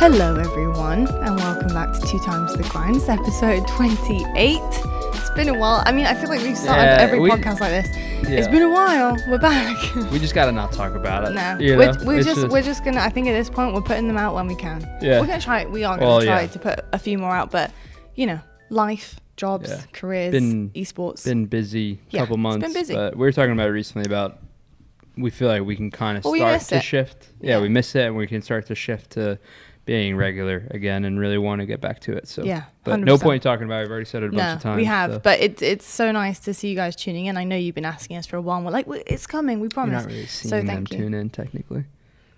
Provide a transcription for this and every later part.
Hello, everyone, and welcome back to Two Times the Grind. Episode 28. It's been a while. I mean, I feel like we've started Yeah, every we- podcast like this. It's been a while. We're back. We just gotta not talk about it. no, you we're, we're It's just, we're just gonna. I think at this point we're putting them out when we can. Yeah. we're gonna try. We are gonna Well, try yeah. to put a few more out, but you know, life, jobs, Yeah. careers, Been- esports. been busy Yeah, couple it's months. been busy. But we were talking about it recently about we feel like we can kind of Well, start to it. shift. Yeah. Yeah, we miss it, and we can start to shift to being regular again, and really want to get back to it. So Yeah, but no point talking about it. We've already said it a bunch of times. we have, so but it's it's so nice to see you guys tuning in. I know you've been asking us for a while. We're like, "Well, it's coming. We you're promise. not really So seeing them thank you. tune in technically.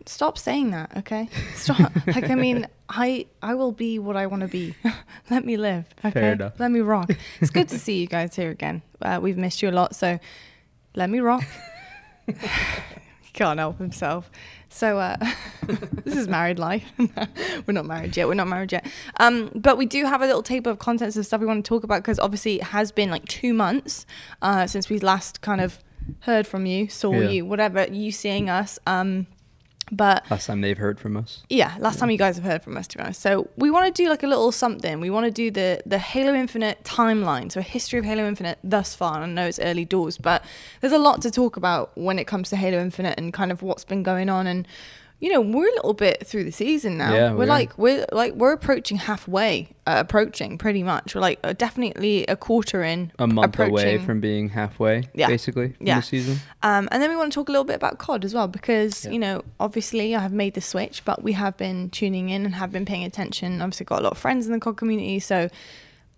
Stop saying that, okay? Stop. like, I mean, I I will be what I want to be. Let me live, okay? Fair enough. Let me rock. It's good to see you guys here again. Uh, we've missed you a lot, so let me rock. he can't help himself. So uh, this is married life. we're not married yet. We're not married yet. Um, but we do have a little table of contents of stuff we want to talk about because obviously it has been like two months uh, since we last kind of heard from you, saw Yeah. you, whatever, you seeing us. Um, but Last time they've heard from us. yeah, last time you guys have heard from us, to be honest. So we want to do like a little something. We want to do the the Halo Infinite timeline, so a history of Halo Infinite thus far. And I know it's early doors, but there's a lot to talk about when it comes to Halo Infinite and kind of what's been going on. And you know, we're a little bit through the season now. Yeah, we're we like we're like we're approaching halfway, uh, approaching pretty much. We're like uh, definitely a quarter in, A month away from being halfway, Yeah. basically, Yeah. the season. Um, and then we want to talk a little bit about COD as well because, Yeah. you know, obviously I have made the switch, but we have been tuning in and have been paying attention. Obviously, got a lot of friends in the COD community. So,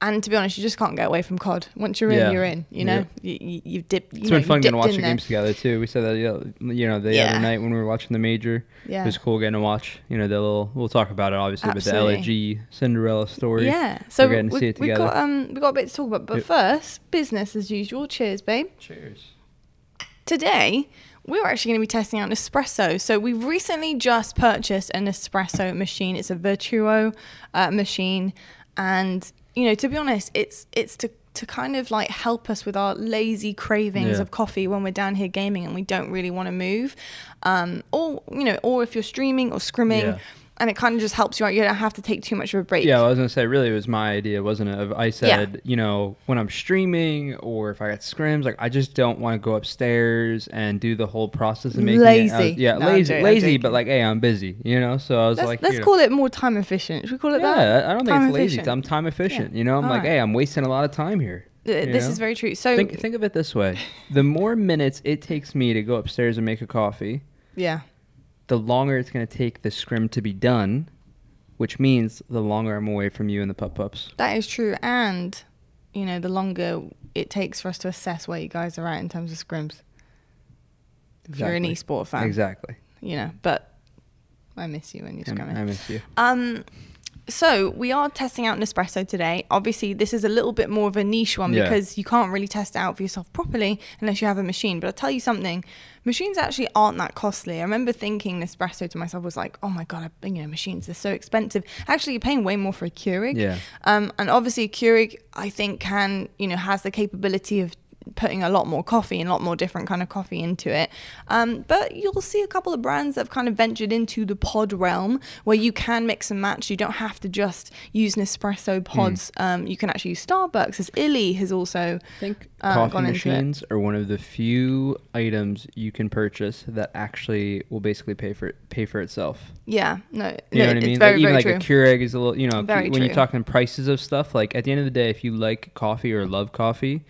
and to be honest, you just can't get away from COD. Once you're in, Yeah. you're in, you know, you, you, you've dipped. You It's know, been fun getting to watch the games together too. We said that you know the Yeah. other night when we were watching the major. Yeah. It was cool getting to watch. You know the little. We'll talk about it obviously, Absolutely. but the LG Cinderella story. Yeah. So We're getting to we, see it together. we've got um we got a bit to talk about, but Yep. first, business as usual. Cheers, babe. Cheers. Today, we're actually going to be testing out an espresso. So we've recently just purchased an espresso machine. It's a Vertuo uh, machine, and you know, to be honest, it's it's to to kind of like help us with our lazy cravings Yeah. of coffee when we're down here gaming and we don't really want to move, um, or you know, or if you're streaming or scrimming. Yeah. And it kind of just helps you out. You don't have to take too much of a break. Yeah, I was gonna say really it was my idea, wasn't it? I said, you know, when I'm streaming or if I got scrims, like I just don't want to go upstairs and do the whole process of making it. Was- Lazy. yeah, No, lazy, lazy, but like, hey, I'm busy, you know. So I was let's like, let's you know, call it more time efficient. Should we call it that? Yeah, I don't think Time it's lazy. efficient. I'm time efficient. You know, I'm All like, right. hey, I'm wasting a lot of time here. This know? is very true. So think think of it this way: the more minutes it takes me to go upstairs and make a coffee, yeah, the longer it's going to take the scrim to be done, which means the longer I'm away from you and the pup pups. That is true, and you know, the longer it takes for us to assess where you guys are at in terms of scrims. If you're an Exactly. esport fan, Exactly. you know. But I miss you when you're scrimming. I miss you. Um, so we are testing out Nespresso today. Obviously, this is a little bit more of a niche one Yeah. because you can't really test it out for yourself properly unless you have a machine. But I'll tell you something, machines actually aren't that costly. I remember thinking Nespresso to myself was like, oh my god, I, you know, machines they're so expensive. Actually, you're paying way more for a Keurig. Yeah. Um, and obviously, Keurig I think can you know has the capability of putting a lot more coffee and a lot more different kind of coffee into it. Um, but you'll see a couple of brands that have kind of ventured into the pod realm where you can mix and match. You don't have to just use Nespresso pods. Um, you can actually use Starbucks. As Illy has also I think uh, coffee gone into it. machines are one of the few items you can purchase that actually will basically pay for pay for itself. Yeah, no, You no know what I mean? very, like, even like true. a Keurig is a little, you know, Very when true. you're talking prices of stuff, like at the end of the day, if you like coffee or love coffee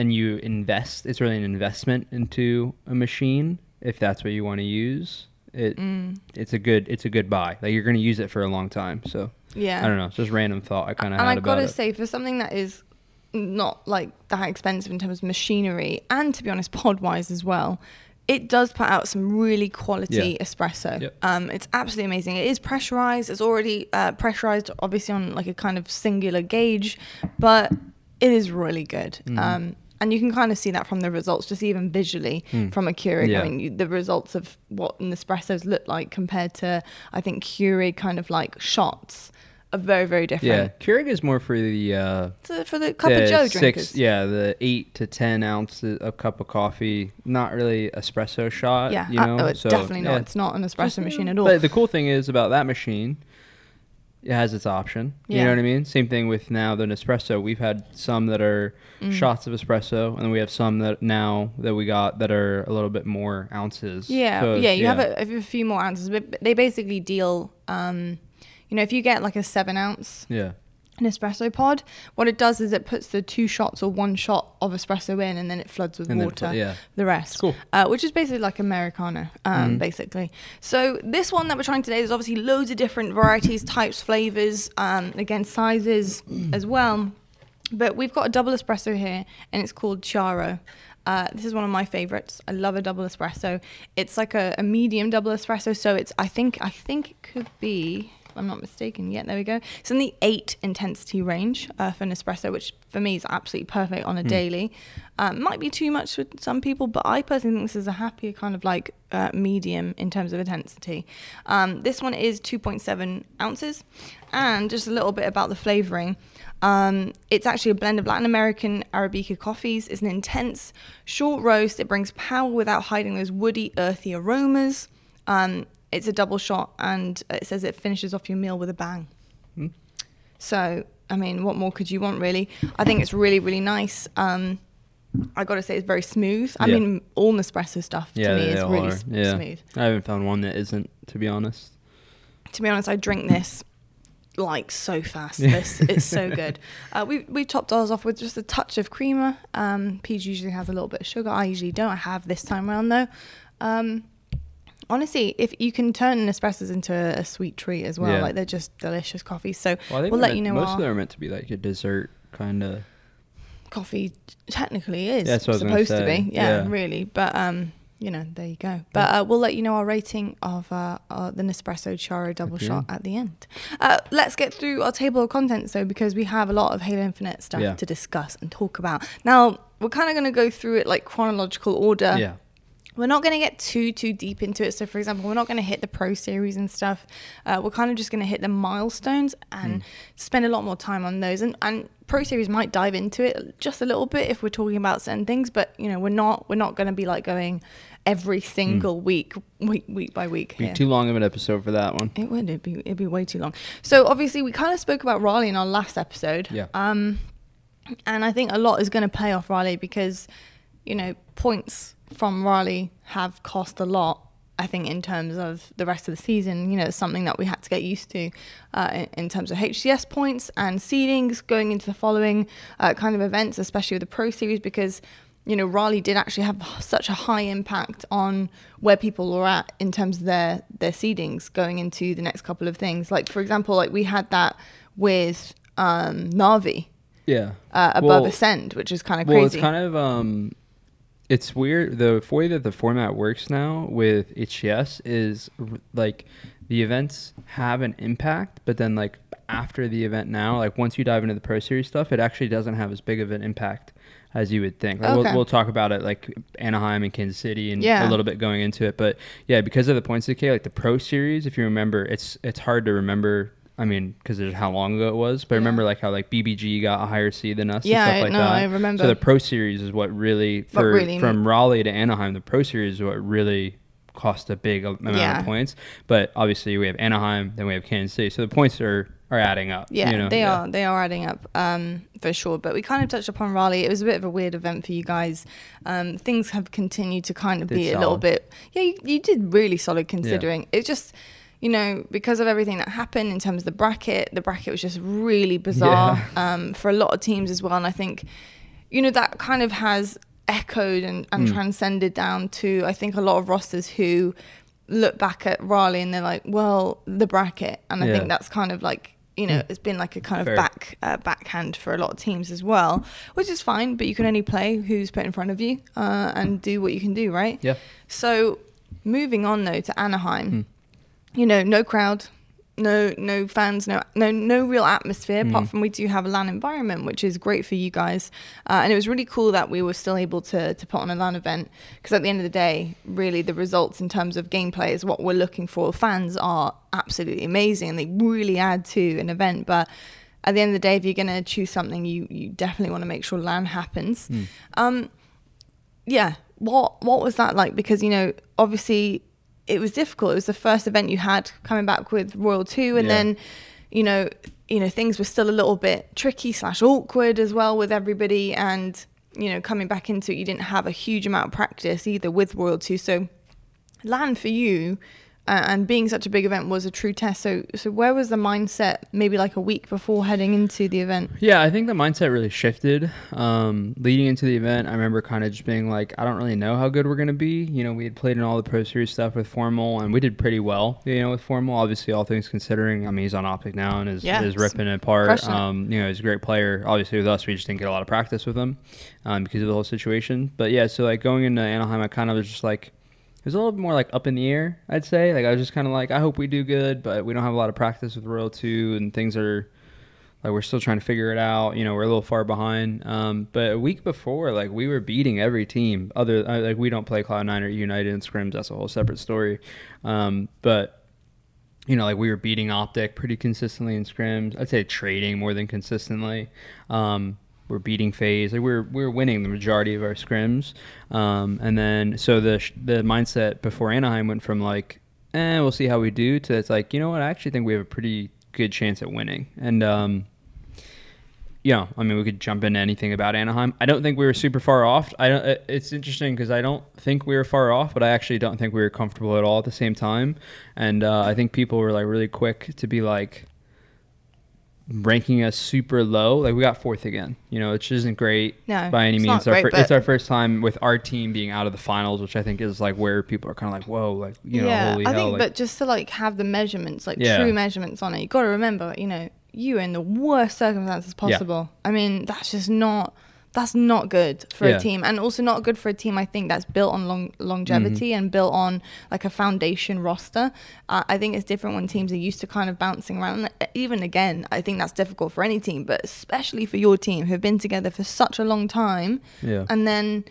and you invest, it's really an investment into a machine if that's what you want to use. It Mm. it's a good it's a good buy. Like you're going to use it for a long time. So yeah, I don't know, it's just random thought I kind of and I gotta it. say, for something that is not like that expensive in terms of machinery, and to be honest, pod wise as well, it does put out some really quality Yeah. espresso. Yep. Um, it's absolutely amazing. It is pressurized. It's already uh, pressurized, obviously on like a kind of singular gauge, but it is really good. Mm-hmm. Um, and you can kind of see that from the results, just even visually from a Keurig. Yeah. I mean, you, the results of what Nespressos look like compared to, I think, Keurig kind of like shots are very, very different. Yeah, Keurig is more for the uh, So for the cup the of Joe six, drinkers. yeah, the eight to ten ounces of cup of coffee. Not really espresso shot. Yeah, you uh, know. oh, it's so, definitely not. yeah. It's not an espresso machine uh, at all. But the cool thing is about that machine it has its option. You Yeah. know what I mean? Same thing with now the Nespresso. We've had some that are Mm. shots of espresso, and then we have some that now that we got that are a little bit more ounces. Yeah, So, yeah, you have a, a few more ounces, but they basically deal. Um, you know, if you get like a seven ounce yeah. An espresso pod, what it does is it puts the two shots or one shot of espresso in, and then it floods with And water. yeah. The rest, Cool. uh, which is basically like Americano, um, Mhm. basically. So this one that we're trying today, there's obviously loads of different varieties, types, flavors, um, again sizes as well. But we've got a double espresso here, and it's called Chiaro. Uh, this is one of my favorites. I love a double espresso. It's like a, a medium double espresso, so it's I think I think it could be. I'm not mistaken. Yeah, there we go. It's in the eight intensity range uh, for an espresso, which for me is absolutely perfect on a daily. Um, might be too much for some people, but I personally think this is a happier kind of like uh, medium in terms of intensity. Um, this one is 2.7 ounces, and just a little bit about the flavoring. Um, it's actually a blend of Latin American Arabica coffees. It's an intense, short roast. It brings power without hiding those woody, earthy aromas. Um, it's a double shot, and it says it finishes off your meal with a bang. Hmm. So, I mean, what more could you want, really? I think it's really, really nice. Um, I got to say, it's very smooth. I Yeah. mean, all Nespresso stuff to Yeah, me is really Yeah. smooth. I haven't found one that isn't, to be honest. to be honest, I drink this like so fast. This it's so good. Uh, we we topped ours off with just a touch of creamer. Um, Peach usually has a little bit of sugar. I usually don't. I have this time around though. Um, honestly, if you can turn espressos into a, a sweet treat as well, Yeah. like they're just delicious coffees. So Well, I think we'll they're let you know. Most of them are meant to be like a dessert kind of. coffee technically is That's what I was gonna supposed to say. be. Yeah, Yeah. really. But um, you know, there you go. But uh, we'll let you know our rating of uh, uh, the Nespresso Chiaro double shot at the end. Uh, let's get through our table of contents though, because we have a lot of Halo Infinite stuff Yeah. to discuss and talk about. Now we're kind of going to go through it like chronological order. yeah. We're not going to get too too deep into it. So, for example, we're not going to hit the pro series and stuff. Uh, we're kind of just going to hit the milestones and spend a lot more time on those. And and pro series might dive into it just a little bit if we're talking about certain things. But you know, we're not we're not going to be like going every single week, week week by week. Be here. too long of an episode for that one. It would. It'd be it'd be way too long. So obviously, we kind of spoke about Raleigh in our last episode. Yeah. Um, and I think a lot is going to pay off Raleigh because, you know, points from Raleigh have cost a lot. I think in terms of the rest of the season, you know, something that we had to get used to uh, in, in terms of HCS points and seedings going into the following uh, kind of events, especially with the Pro Series, because you know Raleigh did actually have such a high impact on where people were at in terms of their their seedings going into the next couple of things. Like for example, like we had that with um, Navi Yeah. uh, above Well- Ascend, which is kind of crazy. Well, it's kind of um, it's weird. The way that the format works now with HCS is like the events have an impact, but then like after the event now, like once you dive into the Pro Series stuff, it actually doesn't have as big of an impact as you would think. Like, Okay. we'll, we'll talk about it like Anaheim and Kansas City and Yeah. a little bit going into it, but yeah, because of the points decay, like the Pro Series, if you remember, it's it's hard to remember. I mean, because of how long ago it was, but Yeah. remember like how like BBG got a higher seed than us Yeah, and I- stuff like no, that. I remember. So the Pro Series is what really for really- from Raleigh to Anaheim, the Pro Series is what really cost a big amount Yeah. of points. But obviously we have Anaheim, then we have Kansas City, so the points are are adding up. Yeah, you know? they Yeah. are. They are adding up um, for sure. But we kind of touched upon Raleigh. It was a bit of a weird event for you guys. Um, things have continued to kind of Did be a little bit. Yeah, you, you did really solid considering. it just. You know, because of everything that happened in terms of the bracket, the bracket was just really bizarre um, for a lot of teams as well. And I think, you know, that kind of has echoed and, and Mm. transcended down to, I think, a lot of rosters who look back at Raleigh and they're like, well, the bracket. And I Yeah. think that's kind of like, you know, it's been like a kind of Fair. back uh, backhand for a lot of teams as well, which is fine. But you can only play who's put in front of you uh, and do what you can do, right? Yeah. So moving on though to Anaheim, Hmm. You know, no crowd, no no fans, no no no real atmosphere. Apart Mhm. from we do have a LAN environment, which is great for you guys, uh, and it was really cool that we were still able to to put on a LAN event because at the end of the day, really the results in terms of gameplay is what we're looking for. Fans are absolutely amazing, and they really add to an event, but. At the end of the day, if you're going to choose something, you, you definitely want to make sure LAN happens. Mm. Um, yeah what what was that like because you know obviously it was difficult it was the first event you had coming back with royal 2 and Yeah. then you know, you know, things were still a little bit tricky slash awkward as well with everybody, and you know, coming back into it, you didn't have a huge amount of practice either with Royal Two. So, land for you and being such a big event was a true test. So, so where was the mindset? Maybe like a week before heading into the event. Yeah, I think the mindset really shifted um, leading into the event. I remember kind of just being like, I don't really know how good we're gonna be. You know, we had played in all the Pro Series stuff with Formal, and we did pretty well. You know, with Formal, obviously, all things considering. I mean, he's on Optic now and is, Yeah, is ripping it apart. Um, you know, he's a great player. Obviously, with us, we just didn't get a lot of practice with him um, because of the whole situation. But yeah, so like going into Anaheim, I kind of was just like. It was a little bit more like up in the air, I'd say. Like I was just kind of like, I hope we do good, but we don't have a lot of practice with Royal Two, and things are like we're still trying to figure it out. You know, we're a little far behind. Um, but a week before, like we were beating every team. Other uh, like we don't play Cloud Nine or United in scrims. That's a whole separate story. Um, but you know, like we were beating Optic pretty consistently in scrims. I'd say trading more than consistently. Um, we're beating FaZe. Like we're we're winning the majority of our scrims. Um, and then so the sh- the mindset before Anaheim went from like, eh, we'll see how we do to it's like, you know what? I actually think we have a pretty good chance at winning. And um, yeah, I mean, we could jump into anything about Anaheim. I don't think we were super far off. I don't. It's interesting because I don't think we were far off, but I actually don't think we were comfortable at all at the same time. And uh, I think people were like really quick to be like ranking us super low. Like we got fourth again, you know, which isn't great No, by any means. Our great, fir- it's our first time with our team being out of the finals, which I think is like where people are kind of like, whoa, like you know, yeah, holy I hell, think, like, but just to like have the measurements, like Yeah. true measurements on it, you got to remember, you know, you were in the worst circumstances Yeah. possible. I mean, that's just not. That's not good for Yeah. a team, and also not good for a team. I think that's built on long, longevity Mm-hmm. and built on like a foundation roster. Uh, I think it's different when teams are used to kind of bouncing around. And Even again, I think that's difficult for any team, but especially for your team who've been together for such a long time yeah. and then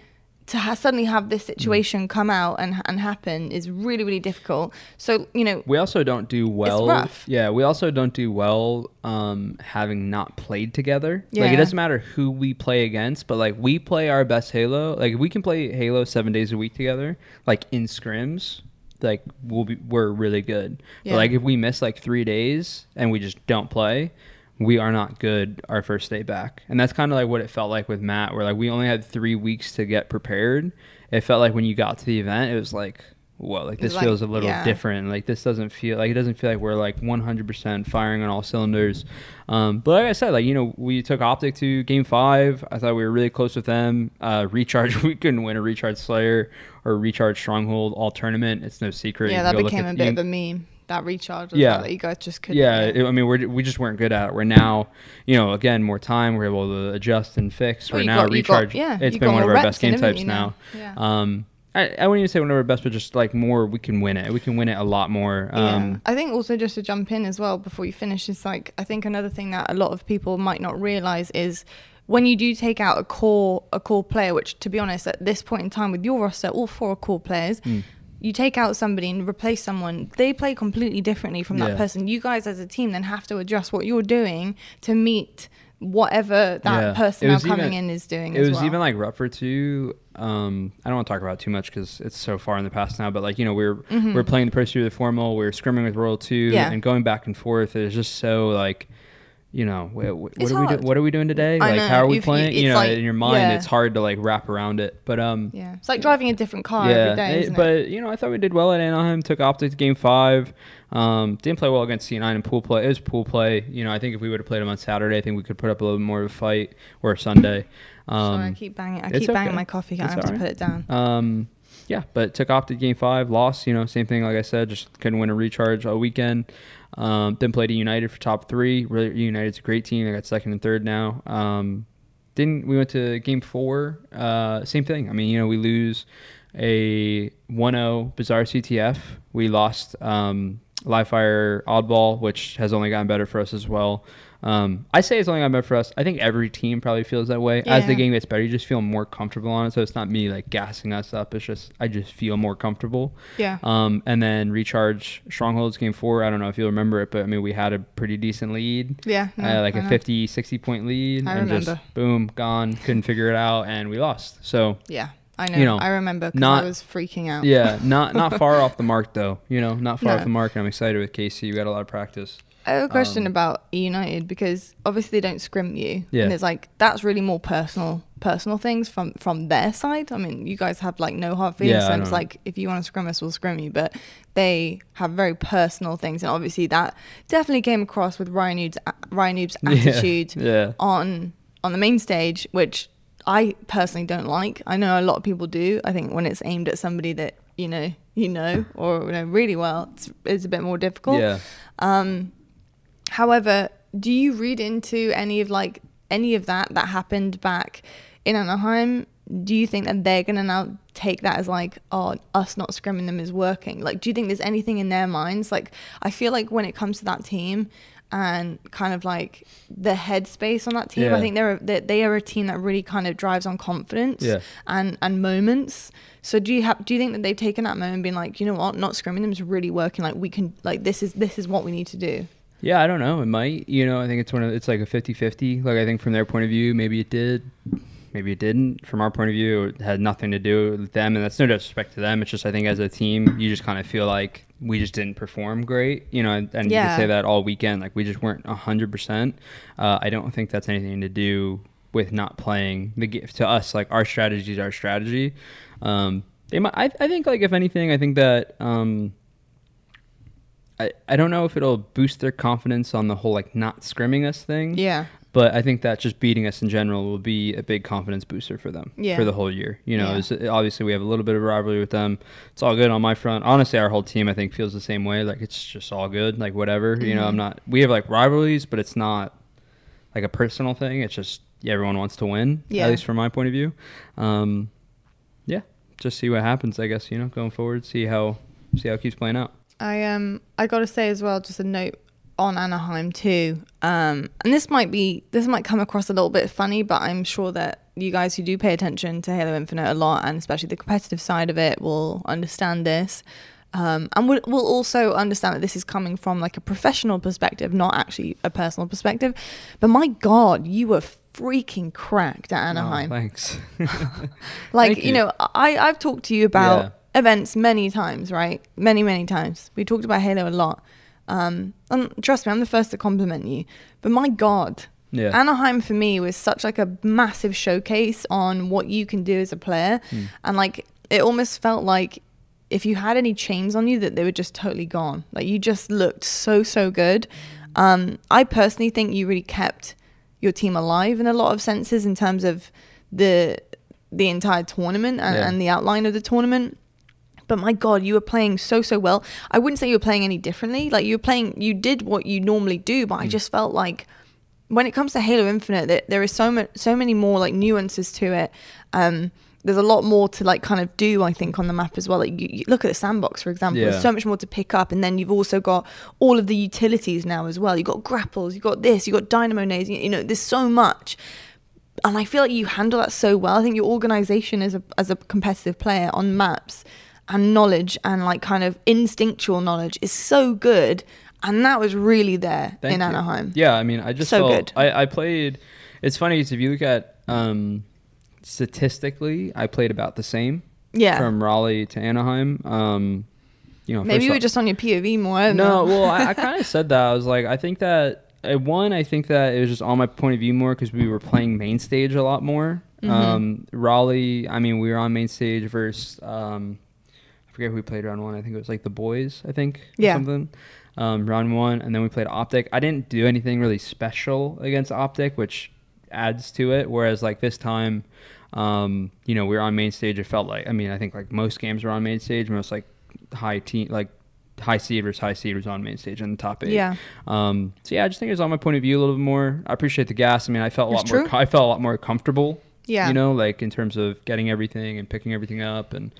to ha- suddenly have this situation come out and and happen is really really difficult. So you know, We also don't do well. rough. Yeah, we also don't do well um, having not played together. Like it doesn't matter who we play against, but like we play our best Halo. Like we can play Halo seven days a week together, like in scrims. Like we'll be, we're really good. Yeah. But like if we miss like three days and we just don't play, we are not good our first day back. And that's kind of like what it felt like with Matt, where like we only had three weeks to get prepared. It felt like when you got to the event, it was like, whoa, like this like- feels a little yeah. different. Like this doesn't feel like it doesn't feel like we're like 100% firing on all cylinders. Um, but like I said, like you know, we took Optic to Game Five. I thought we were really close with them. Uh, recharge, we couldn't win a Recharge Slayer or Recharge Stronghold all tournament. It's no secret. yeah, that can go look became at- a bit you of a meme. That recharge, Yeah. well, that you guys just couldn't. yeah, it- I mean, we're, we just weren't good at it. We're now, you know, again, more time. We're able to adjust and fix. Well, We're you now got- you got- recharge. yeah, it's been one of our best game types now. now? Yeah. Um, I, I wouldn't even say one of our best, but just like more, we can win it. We can win it a lot more. yeah. Um, I think also just to jump in as well before you finish is like I think another thing that a lot of people might not realize is when you do take out a core a core player, which to be honest at this point in time with your roster, all four are core players. Mm. You take out somebody and replace someone, they play completely differently from that Yeah. person. You guys as a team then have to adjust what you're doing to meet whatever that Yeah. person now coming even- in is doing it as was well. even like Rutherford too. Um, I don't want to talk about it too much because it's so far in the past now. But like you know, we were we were playing the Pro Series, the formal. we are scrimming with Royal Two, Mm-hmm. Yeah. and going back and forth. It's just so like. You know, wh- wh- what, It's are we do- what are we doing today? I like, know. how are we You've- playing? You know, like- in your mind, yeah. it's hard to like wrap around it. But um, yeah, it's like driving a different car every day. it- Isn't it? but you know, I thought we did well at Anaheim. Took Optic to Game Five. Um, didn't play well against C9 in pool play. It was pool play. You know, I think if we would have played them on Saturday, I think we could put up a little bit more of a fight or Sunday. Um, Sorry, I keep banging. I keep banging okay. my coffee. I It's have to alright. put it down. um, yeah, but took Optic Game Five, lost. You know, same thing. Like I said, just couldn't win a recharge all weekend. Um, then played United for top three. Really, United's a great team. They got second and third now. Um, didn't we went to game four? Uh, same thing. I mean, you know, we lose a 1-0 bizarre CTF. We lost um, live fire oddball, which has only gotten better for us as well. Um, I say it's only gotten better for us. I think every team probably feels that way. As the game gets better, you just feel more comfortable on it. So it's not me like gassing us up. It's just I just feel more comfortable. Yeah. Um, and then recharge strongholds game four. I don't know if you'll remember it, but I mean we had a pretty decent lead. Yeah. uh, like a a 50, 60 point lead, I and just remember. boom, gone. Couldn't figure it out, and we lost. So Yeah, I know. you know, I remember because I was freaking out. yeah, not not far off the mark though. You know, not far No. off the mark. And I'm excited with KC. We got a lot of practice. I have a question Um, about United because obviously they don't scrim you. Yeah. And it's like that's really more personal personal things from from their side. I mean, you guys have like no hard feelings. Yeah, so it's like if you want to scrim us, we'll scrim you. But they have very personal things, and obviously that definitely came across with RyaNoob's Ryan Noob's Yeah, attitude Yeah. on on the main stage, which I personally don't like. I know a lot of people do. I think when it's aimed at somebody that you know you know or you know really well, it's, it's a bit more difficult. Yeah. Um, however, do you read into any of like any of that that happened back in Anaheim? Do you think that they're gonna now take that as like, oh, us not scrimming them is working? Like, do you think there's anything in their minds? Like, I feel like when it comes to that team and kind of like the headspace on that team, Yeah. I think they're a, they, they are a team that really kind of drives on confidence Yeah. and and moments. So do you have do you think that they've taken that moment and been like, you know what, not scrimming them is really working. Like we can like this is this is what we need to do. Yeah, I don't know. It might. You know, I think it's one of it's like a 50-50. Like I think from their point of view, maybe it did, maybe it didn't. From our point of view, it had nothing to do with them, and that's no disrespect to them. It's just I think as a team, you just kind of feel like we just didn't perform great. You know, and, and you can say that all weekend. Like we just weren't hundred percent. Uh, I don't think that's anything to do with not playing the game. To us, like our strategy is our strategy. Um, they might. I, I think like if anything, I think that. Um, I, I don't know if it'll boost their confidence on the whole like not scrimming us thing. Yeah. But I think that just beating us in general will be a big confidence booster for them Yeah. for the whole year. You know, Yeah. obviously we have a little bit of rivalry with them. It's all good on my front. Honestly, our whole team I think feels the same way. Like it's just all good. Like whatever. You know, I'm Mhm. not. We have like rivalries, but it's not like a personal thing. It's just yeah, everyone wants to win. Yeah. At least from my point of view. Um, yeah, just see what happens. I guess you know going forward. See how see how it keeps playing out. I um I gotta say as well, just a note on Anaheim too. Um, and this might be this might come across a little bit funny, but I'm sure that you guys who do pay attention to Halo Infinite a lot, and especially the competitive side of it, will understand this. Um, and we'll, we'll, also understand that this is coming from like a professional perspective, not actually a personal perspective. But my God, you were freaking cracked at Anaheim. Oh, thanks. like Thank you. you. know i i've talked to you about Yeah. Events many times right? Many many times. We talked about halo a lot. Um and trust me i'm the first to compliment you. But my god yeah. anaheim for me was such like a massive showcase on what you can do as a player. Hmm. and like it almost felt like if you had any chains on you that they were just totally gone. Like you just looked so so good. Um i personally think you really kept your team alive in a lot of senses in terms of the the entire tournament and, Yeah. and the outline of the tournament but my god you were playing so so well. I wouldn't say you were playing any differently. Like you were playing you did what you normally do but i Mm. just felt like when it comes to halo infinite there, there is so much so many more like nuances to it. Um there's a lot more to like kind of do i think on the map as well. Like you, you look at the sandbox for example. Yeah. there's so much more to pick up and then you've also got all of the utilities now as well. You've got grapples you've got this you've got dynamo nades you you know there's so much. And I feel like you handle that so well. I think your organization as a as a competitive player on maps and knowledge and like kind of instinctual knowledge is so good, and that was really there Thank in you. Anaheim. Yeah, I mean, I just So felt, good. I, I played. It's funny because if you look at um, statistically, I played about the same Yeah, from Raleigh to Anaheim. Um, you know, maybe you were off- just on your POV more. No. Well, I, I kind of said that. I was like, I think that uh, one, I think that it was just on my point of view more because we were playing main stage a lot more. Mhm. Um, Raleigh, I mean, we were on main stage versus. Um, forget who we played round one. I think it was like the boys. I think. or Yeah. Something. Um, round one, and then we played Optic. I didn't do anything really special against Optic, which adds to it. Whereas like this time, um, you know, we were on main stage. It felt like I mean, I think like most games were on main stage. Most like high team like high seed versus high seed was on main stage in the top eight. Yeah, Um, so yeah, I just think it was on my point of view a little bit more. I appreciate the gas. I mean, I felt a It's lot more. true. I felt a lot more comfortable. yeah. You know, like in terms of getting everything and picking everything up, and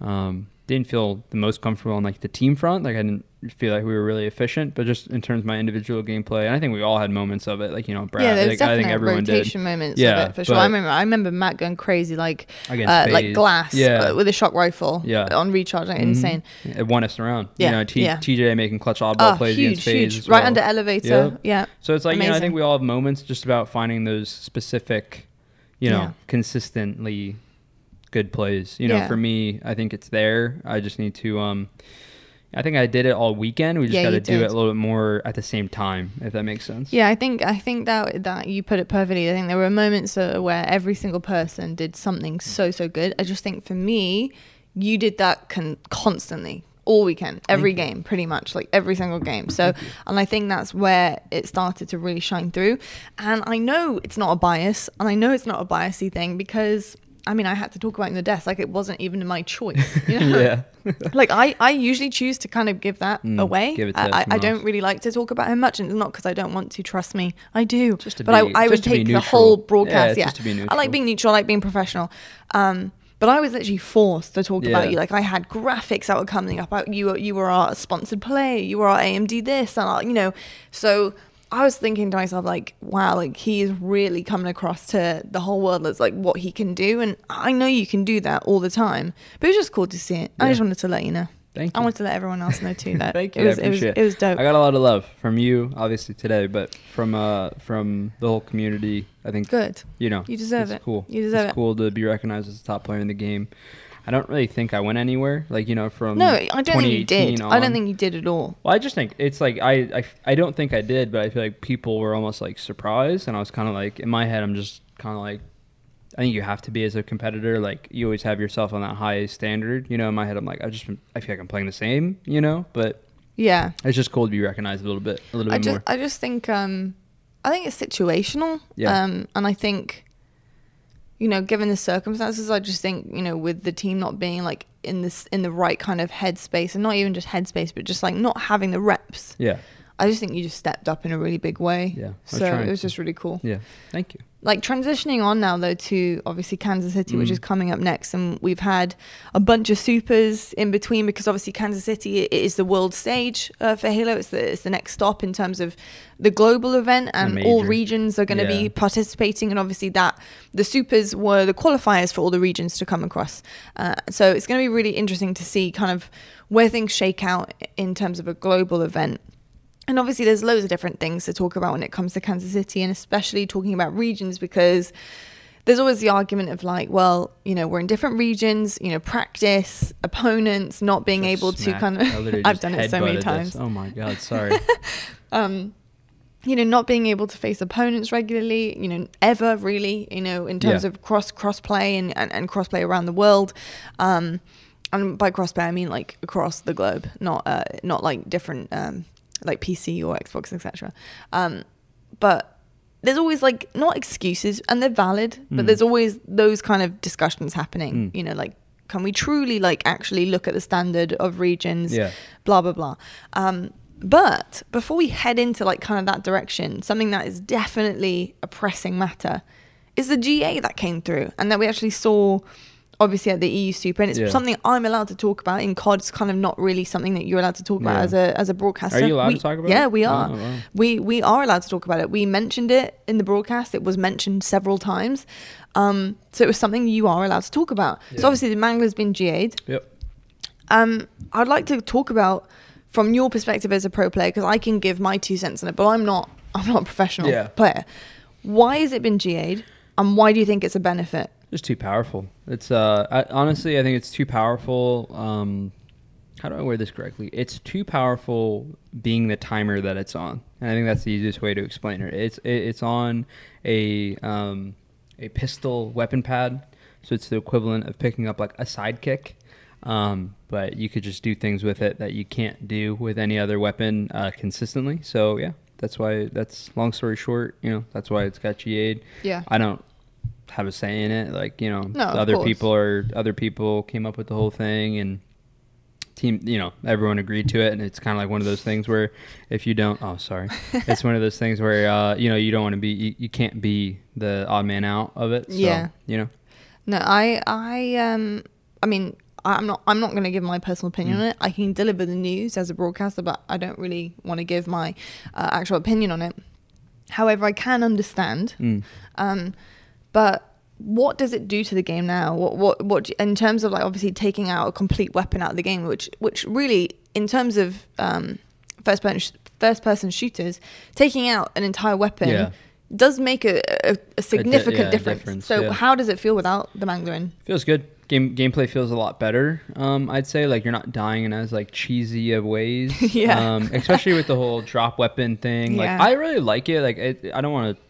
um, didn't feel the most comfortable on like the team front. Like I didn't feel like we were really efficient, but just in terms of my individual gameplay, and I think we all had moments of it. Like you know, Brad. yeah, like, I definitely think everyone did rotation moments Yeah, of it for sure. I remember, I remember Matt going crazy, like uh, like glass Yeah. uh, with a shock rifle Yeah. on recharge, like Mhm. insane. It won us around. Yeah, You know, T- yeah. TJ making clutch oddball Oh, plays huge, against FaZe huge, as right well. under elevator. Yep. Yeah, So it's like you know, I think we all have moments just about finding those specific, you know, Yeah. consistently good plays. You know, Yeah. for me, I think it's there. I just need to, um, I think I did it all weekend. We just Yeah, got to do it a little bit more at the same time, if that makes sense. Yeah, I think I think that that you put it perfectly. I think there were moments uh, where every single person did something so so good. I just think for me, you did that con- constantly all weekend, every game, pretty much like every single game. So, and I think that's where it started to really shine through. And I know it's not a bias, and I know it's not a biasy thing because. I mean, I had to talk about in the desk like it wasn't even my choice. You know? yeah. like I, I usually choose to kind of give that Mm, away. give it to I, I, don't really like to talk about him much, and it's not because I don't want to. Trust me, I do. Just to but be- I, I would just to be take the whole broadcast. Yeah, just to be I like being neutral. I like being professional. Um, but I was literally forced to talk about Yeah. you. Like I had graphics that were coming up. I- You were you were our sponsored play. You were our AMD this, and our, you know. So I was thinking to myself, like, wow, like he is really coming across to the whole world as like what he can do, and I know you can do that all the time. But it was just cool to see it. I just wanted to let you know. Thank you. I wanted to let everyone else know too that Thank it you. was I it was it was dope. I got a lot of love from you, obviously today, but from uh from the whole community. I think Good. you know You deserve it's it. Cool. You deserve it. it's it. cool to be recognized as a top player in the game. I don't really think I went anywhere. Like you know from No, I don't think you 2018 did. I don't think you did at all. Well, I just think it's like I, I I don't think I did, but I feel like people were almost like surprised, and I was kind of like in my head, I'm just kind of like, I think you have to be as a competitor. Like you always have yourself on that high standard. You know, in my head, I'm like, I just I feel like I'm playing the same. You know, but Yeah. it's just cool to be recognized a little bit, a little I bit just more. I just think um I think it's situational. Yeah. Um and I think you know, given the circumstances, I just think, you know, with the team not being like in this in the right kind of headspace and not even just headspace, but just like not having the reps. yeah, I just think you just stepped up in a really big way. Yeah, So it was to. just really cool. yeah. Thank you. Like transitioning on now though to obviously Kansas City, which Mm. is coming up next, and we've had a bunch of supers in between because obviously Kansas City is the world stage uh, for Halo. It's the it's the next stop in terms of the global event, and all regions are going to Yeah. be participating, and obviously that the supers were the qualifiers for all the regions to come across. Uh, so it's going to be really interesting to see kind of where things shake out in terms of a global event. And obviously, there's loads of different things to talk about when it comes to Kansas City, and especially talking about regions because there's always the argument of like, well, you know, we're in different regions, you know, practice, opponents not being Just able to kind of. I've done it so many headbutted this. times. Oh my god, sorry. Um, you know, not being able to face opponents regularly, you know, ever really, you know, in terms Yeah. of cross cross play and, and, and cross play around the world. Um, and by cross play, I mean like across the globe, not uh, not like different um, like PC or Xbox, etc. Um, but there's always like not excuses, and they're valid, but Mm. there's always those kind of discussions happening. Mm. You know, like can we truly like actually look at the standard of regions? yeah, blah blah blah. Um, but before we head into like kind of that direction, something that is definitely a pressing matter is the GA that came through, and that we actually saw. Obviously at the EU Super, and it's Yeah. something I'm allowed to talk about. In COD, it's kind of not really something that you're allowed to talk about Yeah. as a as a broadcaster. Are you allowed We- to talk about Yeah, it? we are. Oh, wow. We we are allowed to talk about it. We mentioned it in the broadcast. It was mentioned several times. Um, so it was something you are allowed to talk about. Yeah. So obviously the Mangler's been GA'd. Yep. Um, I'd like to talk about from your perspective as a pro player because I can give my two cents on it, but I'm not. I'm not a professional player. Why has it been GA'd, and why do you think it's a benefit? Just too powerful. It's uh, I, honestly, I think it's too powerful. Um, how do I word this correctly? It's too powerful being the timer that it's on, and I think that's the easiest way to explain it. It's it, it's on a um, a pistol weapon pad, so it's the equivalent of picking up like a sidekick. Um, but you could just do things with it that you can't do with any other weapon uh, consistently. So yeah, that's why. That's long story short. You know, that's why it's got GA'd. Yeah. I don't have a say in it. Like you know, No, other course. people are other people came up with the whole thing and team. You know, everyone agreed to it, and it's kind of like one of those things where if you don't, oh sorry, it's one of those things where uh, you know you don't want to be, you, you can't be the odd man out of it. So, Yeah. you know, No, I, I, um, I mean, I'm not, I'm not going to give my personal opinion Mm. on it. I can deliver the news as a broadcaster, but I don't really want to give my uh, actual opinion on it. However, I can understand. Mm. Um, but what does it do to the game now? What, what, what? In terms of like obviously taking out a complete weapon out of the game, which, which really, in terms of um, first person, first person shooters, taking out an entire weapon. Yeah. does make a, a, a significant yeah, difference. difference, So yeah. how does it feel without the mangler in? Feels good. Game gameplay feels a lot better. Um, I'd say like you're not dying in as like cheesy of ways. Yeah. Um, especially with the whole drop weapon thing. Like Yeah. I really like it. Like it, I don't want to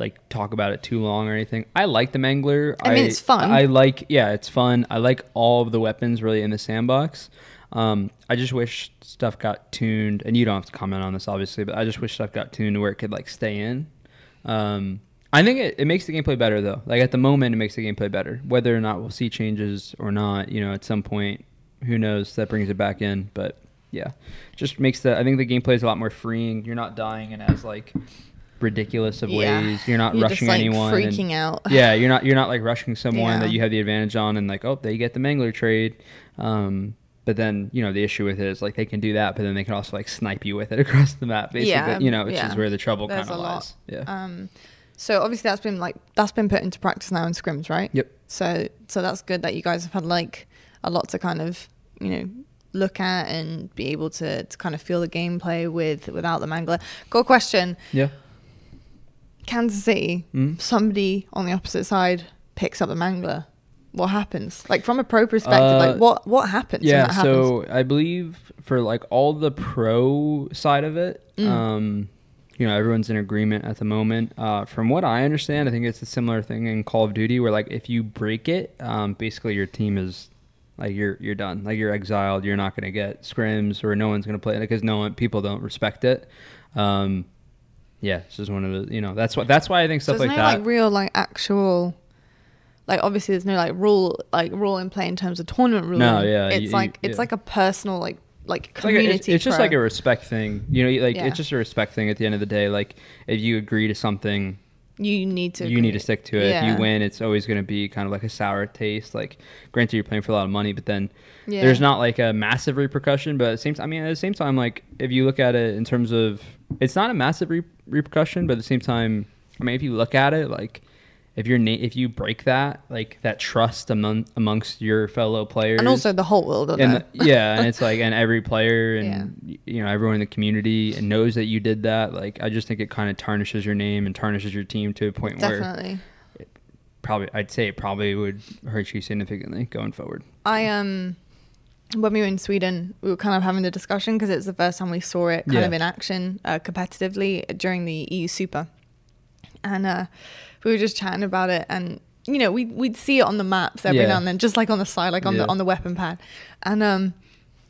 like talk about it too long or anything. I like the mangler. I mean, it's fun. I like yeah, it's fun. I like all of the weapons really in the sandbox. Um, I just wish stuff got tuned, and you don't have to comment on this obviously, but I just wish stuff got tuned where it could like stay in. Um, I think it, it makes the gameplay better though. Like at the moment, it makes the gameplay better. Whether or not we'll see changes or not, you know, at some point, who knows? That brings it back in, but yeah, just makes the. I think the gameplay is a lot more freeing. You're not dying and as like ridiculous of Yeah. ways. You're not You're rushing just like anyone. and- freaking out. yeah, you're not you're not like rushing someone Yeah. that you have the advantage on, and like oh they get the mangler trade. Um, but then you know the issue with it is like they can do that, but then they can also like snipe you with it across the map, basically. Yeah, you know, which yeah. is where the trouble kind of a lot. lies. Yeah. Um, so obviously that's been like that's been put into practice now in scrims, right? Yep. So so that's good that you guys have had like a lot to kind of you know look at and be able to, to kind of feel the gameplay with without the mangler. Got a question. yeah. Kansas City, Mm. somebody on the opposite side picks up the mangler. What happens? Like from a pro perspective, Uh, like what what happens? Yeah, happens? so I believe for like all the pro side of it, Mm. um, you know, everyone's in agreement at the moment. Uh, from what I understand, I think it's a similar thing in Call of Duty where like if you break it, um, basically your team is like you're you're done. Like you're exiled. You're not going to get scrims or no one's going to play it because no one people don't respect it. Um, yeah, it's just one of the you know that's what that's why I think stuff there's like no that. like real like actual like obviously there's no like rule like rule in play in terms of tournament ruling. No, yeah, It's you- like you- it's yeah. like a personal like like It's like a- community. it's, it's just like a respect thing, you know. Like Yeah. it's just a respect thing. At the end of the day, like if you agree to something, you need to you need to stick to it. If you win, it's always going to be kind of like a sour taste. Like, granted, you're playing for a lot of money, but then Yeah. there's not like a massive repercussion. But at the same time, I mean, at the same time, like if you look at it in terms of, it's not a massive re- repercussion, but at the same time, I mean, if you look at it, like if you're na- if you break that, like that trust among amongst your fellow players, and also the whole world. and the- yeah, and it's like and every player and Yeah. you know everyone in the community and knows that you did that. Like I just think it kind of tarnishes your name and tarnishes your team to a point where Definitely. probably I'd say it probably would hurt you significantly going forward. I um when we were in Sweden, we were kind of having the discussion because it was the first time we saw it kind Yeah. of in action uh, competitively during the EU Super, and uh, we were just chatting about it, and you know we we'd see it on the maps every Yeah. now and then, just like on the side, like on Yeah. the on the weapon pad, and um,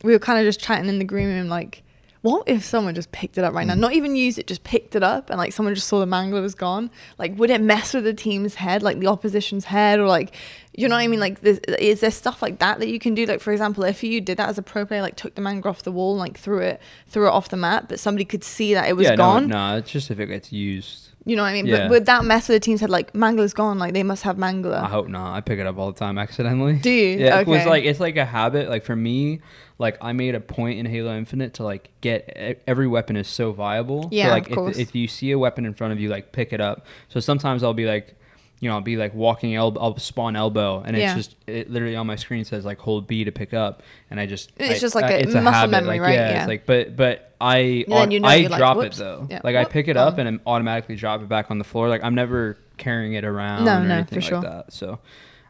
we were kind of just chatting in the green room, like. What if someone just picked it up right now? Mm. Not even used it, just picked it up, and like someone just saw the mangler was gone. Like, would it mess with the team's head, like the opposition's head, or like, you know what I mean? Like, this, is there stuff like that that you can do? Like, for example, if you did that as a pro player, like took the mangler off the wall, and, like threw it, threw it off the map, but somebody could see that it was yeah, gone. No, no, it's just if it gets used. You know what I mean? Yeah. But would that mess with the team's head? Like, mangler's gone. Like, they must have mangler. I hope not. I pick it up all the time accidentally. Do you? Yeah, it was like it's like a habit. Like for me, like I made a point in Halo Infinite to like get every weapon is so viable. Yeah, so, like of course. if if you see a weapon in front of you, like pick it up. So sometimes I'll be like. You know, I'll be like walking elbow, I'll spawn elbow, and Yeah. it's just it literally on my screen says like hold B to pick up, and I just It's I- just like I- a it's muscle habit, memory, like, right? Yeah, Yeah. it's like but but I then you know, I you're like, drop it though, Yeah. like I pick it up and I'm automatically drop it back on the floor. Like I'm never carrying it around No, or no, anything for sure. like that. So,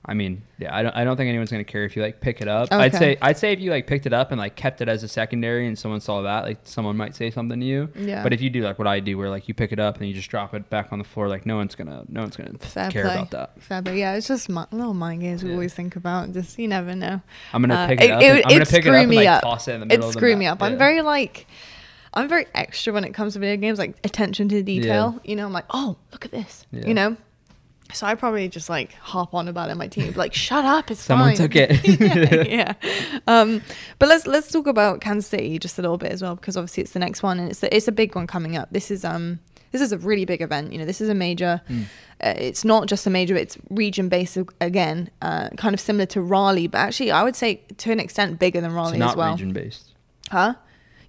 I mean, yeah, I don't, I don't think anyone's gonna care if you like pick it up. I'd say, I'd say if you like picked it up and like kept it as a secondary, and someone saw that, like someone might say something to you. Yeah. But if you do like what I do, where like you pick it up and you just drop it back on the floor, like no one's gonna, no one's gonna Fair care play. about that. But yeah, it's just mi- little mind games we Yeah. always think about. Just you never know. I'm gonna Uh, pick it, up. and, I'm gonna pick it screw up and me like up. toss it in the middle of the screw me up. I'm Yeah. very like, I'm very extra when it comes to video games, like attention to detail. You know, I'm like, oh, look at this. Yeah. You know, so I probably just like hop on about it in my team, like, shut up, it's Someone fine. took it. yeah. Um, but let's let's talk about Kansas City just a little bit as well because obviously it's the next one and it's it's a big one coming up. This is um this is a really big event. You know, this is a major. Mm. Uh, it's not just a major; it's region based again, uh, kind of similar to Raleigh, but actually I would say to an extent bigger than It's Raleigh not as well. region based. Huh?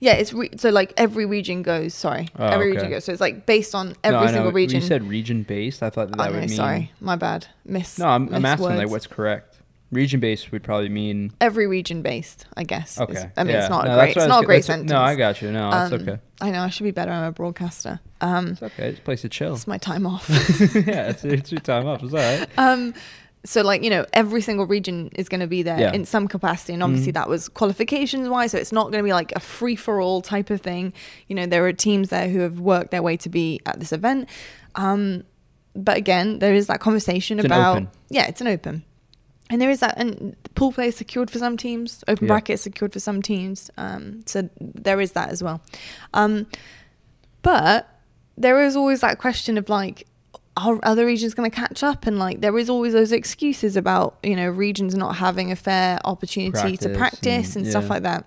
Yeah, it's re- so like every region goes. Sorry, Oh, every okay. region goes. So it's like based on every no, single region. You said region based. I thought that, that know, would mean. sorry, my bad. Miss. No, I'm, I'm asking like what's correct. region based would probably mean Every region based, I guess. is- okay. I mean, it's yeah. not No, a great. It's not a great that's- sentence. No, I got you. No, that's Um, okay. I know I should be better. I'm a broadcaster. Um, It's okay. It's a place to chill. it's my time off. yeah, it's, it's your time off. It's all right. um, so like you know, every single region is going to be there Yeah. in some capacity, and obviously Mhm. that was qualifications wise. So it's not going to be like a free for all type of thing. You know, there are teams there who have worked their way to be at this event. Um, but again, there is that conversation It's about yeah, it's an open. And there is that, and pool play is secured for some teams, open Yeah. bracket is secured for some teams. Um, so there is that as well. Um, but there is always that question of like, are other regions going to catch up? And like, there is always those excuses about, you know, regions not having a fair opportunity to Practice practice and, and- stuff yeah. like that.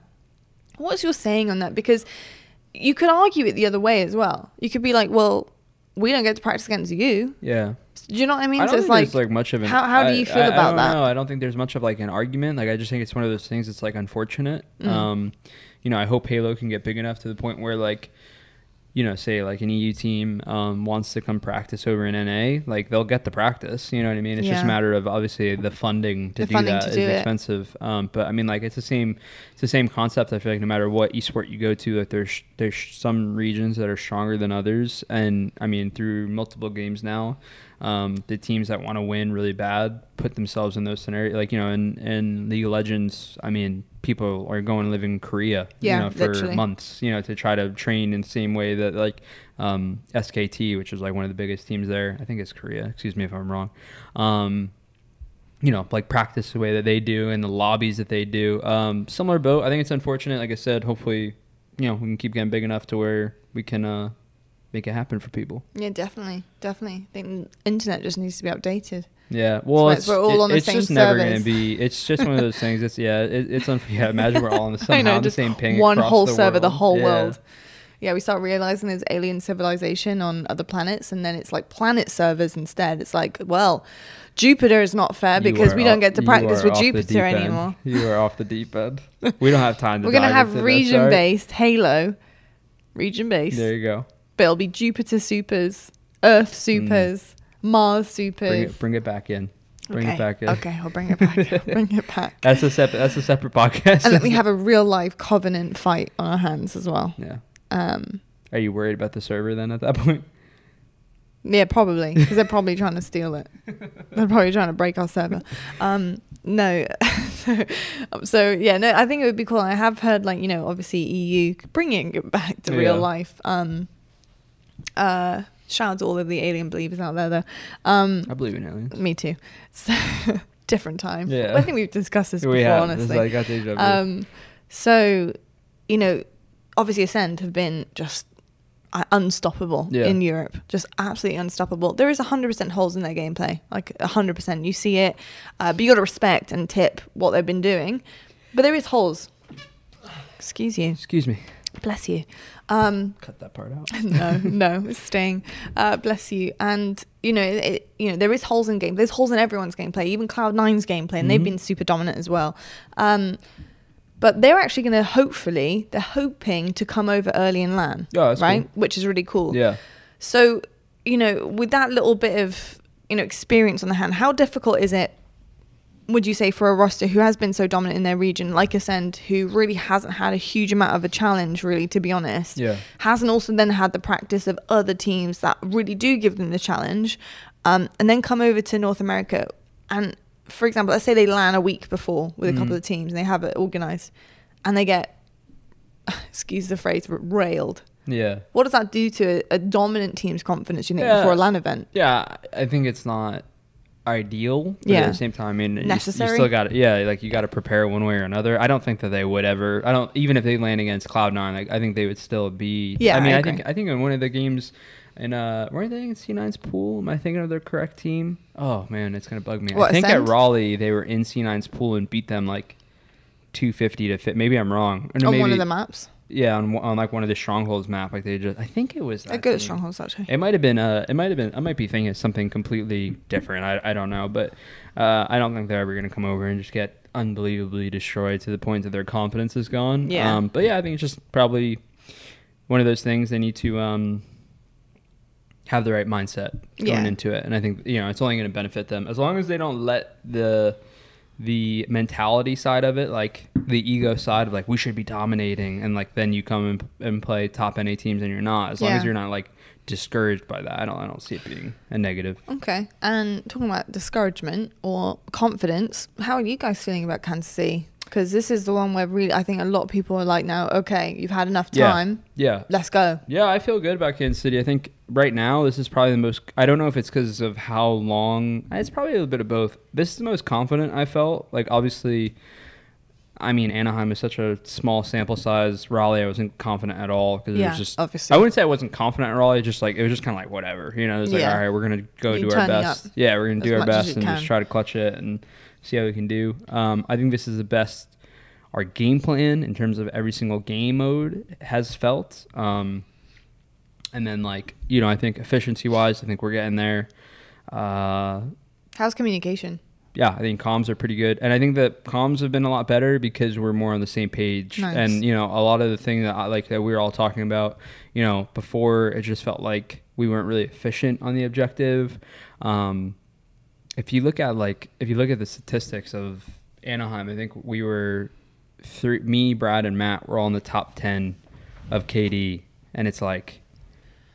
What's your saying on that? Because you could argue it the other way as well. You could be like, well, we don't get to practice against you. Yeah. Do you know what I mean? I don't so it's think like, there's like much of an. how- how do you feel I- about that? know. I don't think there's much of like an argument. Like I just think it's one of those things. that's like unfortunate. Mm. Um, you know, I hope Halo can get big enough to the point where like, you know, say like an EU team um, wants to come practice over in NA, like they'll get the practice. You know what I mean? It's just a matter of obviously the funding to The do funding that to is do expensive. Um, but I mean, like it's the same. It's the same concept. I feel like no matter what esport you go to, like there's there's some regions that are stronger than others, and I mean through multiple games now, um, the teams that want to win really bad put themselves in those scenarios. Like you know, in in League of Legends, I mean, people are going to live in Korea, Yeah, you know, for literally. months, you know, to try to train in the same way that like um, SKT, which is like one of the biggest teams there. I think it's Korea. Excuse me if I'm wrong. Um, you know, like practice the way that they do and the lobbies that they do. Um, similar boat. I think it's unfortunate. Like I said, hopefully, you know, we can keep getting big enough to where we can uh, make it happen for people. yeah, definitely, definitely. I think the internet just needs to be updated. Yeah, well, it's, we're all on the it's same just never going to be. It's just one of those things. It's yeah, it, it's unf yeah. Imagine we're all on the somehow know, on the same ping. one whole the server, the whole Yeah. world. Yeah, we start realizing there's alien civilization on other planets, and then it's like planet servers instead. It's like, well, Jupiter is not fair because we don't get to practice with off the deep Jupiter anymore. You are off the deep end. We don't have time to. We're gonna have region-based Halo, region based. There you go. But it'll be Jupiter supers, Earth supers, Mars supers. Bring it, bring it back in. Bring okay. it back in. Okay, I'll bring it back. I'll bring it back. That's a separate. That's a separate podcast. and then we have a real life covenant fight on our hands as well. yeah. Um, Are you worried about the server then at that point? yeah, probably because they're probably trying to steal it. They're probably trying to break our server. Um, no, so, so yeah, no, I think it would be cool. I have heard like you know, obviously EU bringing it back to real life. Um, uh, shout out to all of the alien believers out there, though. Um, I believe in aliens. me too. So different time. Yeah. I think we've discussed this before, have. honestly. Like I got deja vu. Um, so, you know, obviously Ascend have been just uh, unstoppable Yeah. in Europe, just absolutely unstoppable. There is 100% holes in their gameplay, like 100%. You see it, uh, but you got to respect and tip what they've been doing. But there is holes. Excuse you. Excuse me. Bless you. Um, Cut that part out. no, no, it's staying. Uh, bless you. And you know, it, you know, there is holes in game. There's holes in everyone's gameplay, even Cloud 9's gameplay, and they've Mhm. been super dominant as well. Um, but they're actually going to hopefully, they're hoping to come over early in LAN, Yeah, right? cool. Which is really cool. Yeah. So, you know, with that little bit of you know experience on the hand, how difficult is it? Would you say for a roster who has been so dominant in their region, like Ascend, who really hasn't had a huge amount of a challenge, really, to be honest, Yeah. hasn't also then had the practice of other teams that really do give them the challenge, um, and then come over to North America and, for example, let's say they land a week before with a couple Mhm. of teams and they have it organized, and they get, excuse the phrase, but railed. Yeah. What does that do to a, a dominant team's confidence? You think Yeah. before a LAN event? Yeah. I think it's not ideal. Yeah. At the same time, I mean, you- You, Necessary? still got to, yeah, like you got to prepare one way or another. I don't think that they would ever. I don't even if they land against Cloud Nine. Like I think they would still be. Yeah, I mean, I I, think I think in one of the games. In uh, weren't they in C9's pool? Am I thinking of the correct team? Oh man, it's gonna bug me. What, I think Ascend? at Raleigh they were in C9's pool and beat them like two fifty to fit. Maybe I'm wrong. Or no, on one of the maps? Yeah, on, on like one of the strongholds map, like they just. I think it was. That good at strongholds, actually. It might have been. Uh, it might have been. I might be thinking of something completely different. I, I don't know, but uh, I don't think they're ever going to come over and just get unbelievably destroyed to the point that their confidence is gone. Yeah. Um, but yeah, I think it's just probably one of those things they need to um, have the right mindset going Yeah. into it, and I think you know it's only going to benefit them as long as they don't let the the mentality side of it, like the ego side of like we should be dominating, and like then you come and, and play top NA teams and you're not. As long Yeah. as you're not like discouraged by that, I don't I don't see it being a negative. Okay. And talking about discouragement or confidence, how are you guys feeling about Kansas City? Because this is the one where really I think a lot of people are like, now, okay, you've had enough time, Yeah, yeah. let's go. Yeah, I feel good about Kansas City. I think right now this is probably the most. I don't know if it's because of how long. It's probably a little bit of both. This is the most confident I felt. Like obviously, I mean Anaheim is such a small sample size. Raleigh, I wasn't confident at all because it was just. obviously. I wouldn't say I wasn't confident at Raleigh. Just like it was just kind of like whatever. You know, it was like Yeah. all right, we're gonna go You do our best. Yeah, we're gonna do our best and just try to clutch it and see how we can do. Um, I think this is the best our game plan in terms of every single game mode has felt. Um, and then like you know, I think efficiency wise, I think we're getting there. Uh, How's communication? yeah, I think comms are pretty good, and I think that comms have been a lot better because we're more on the same page. Nice. And you know, a lot of the thing that I like that we were all talking about, you know, before it just felt like we weren't really efficient on the objective. Um, if you look at like if you look at the statistics of Anaheim, I think we were three, me, Brad, and Matt were all in the top ten of KD, and it's like,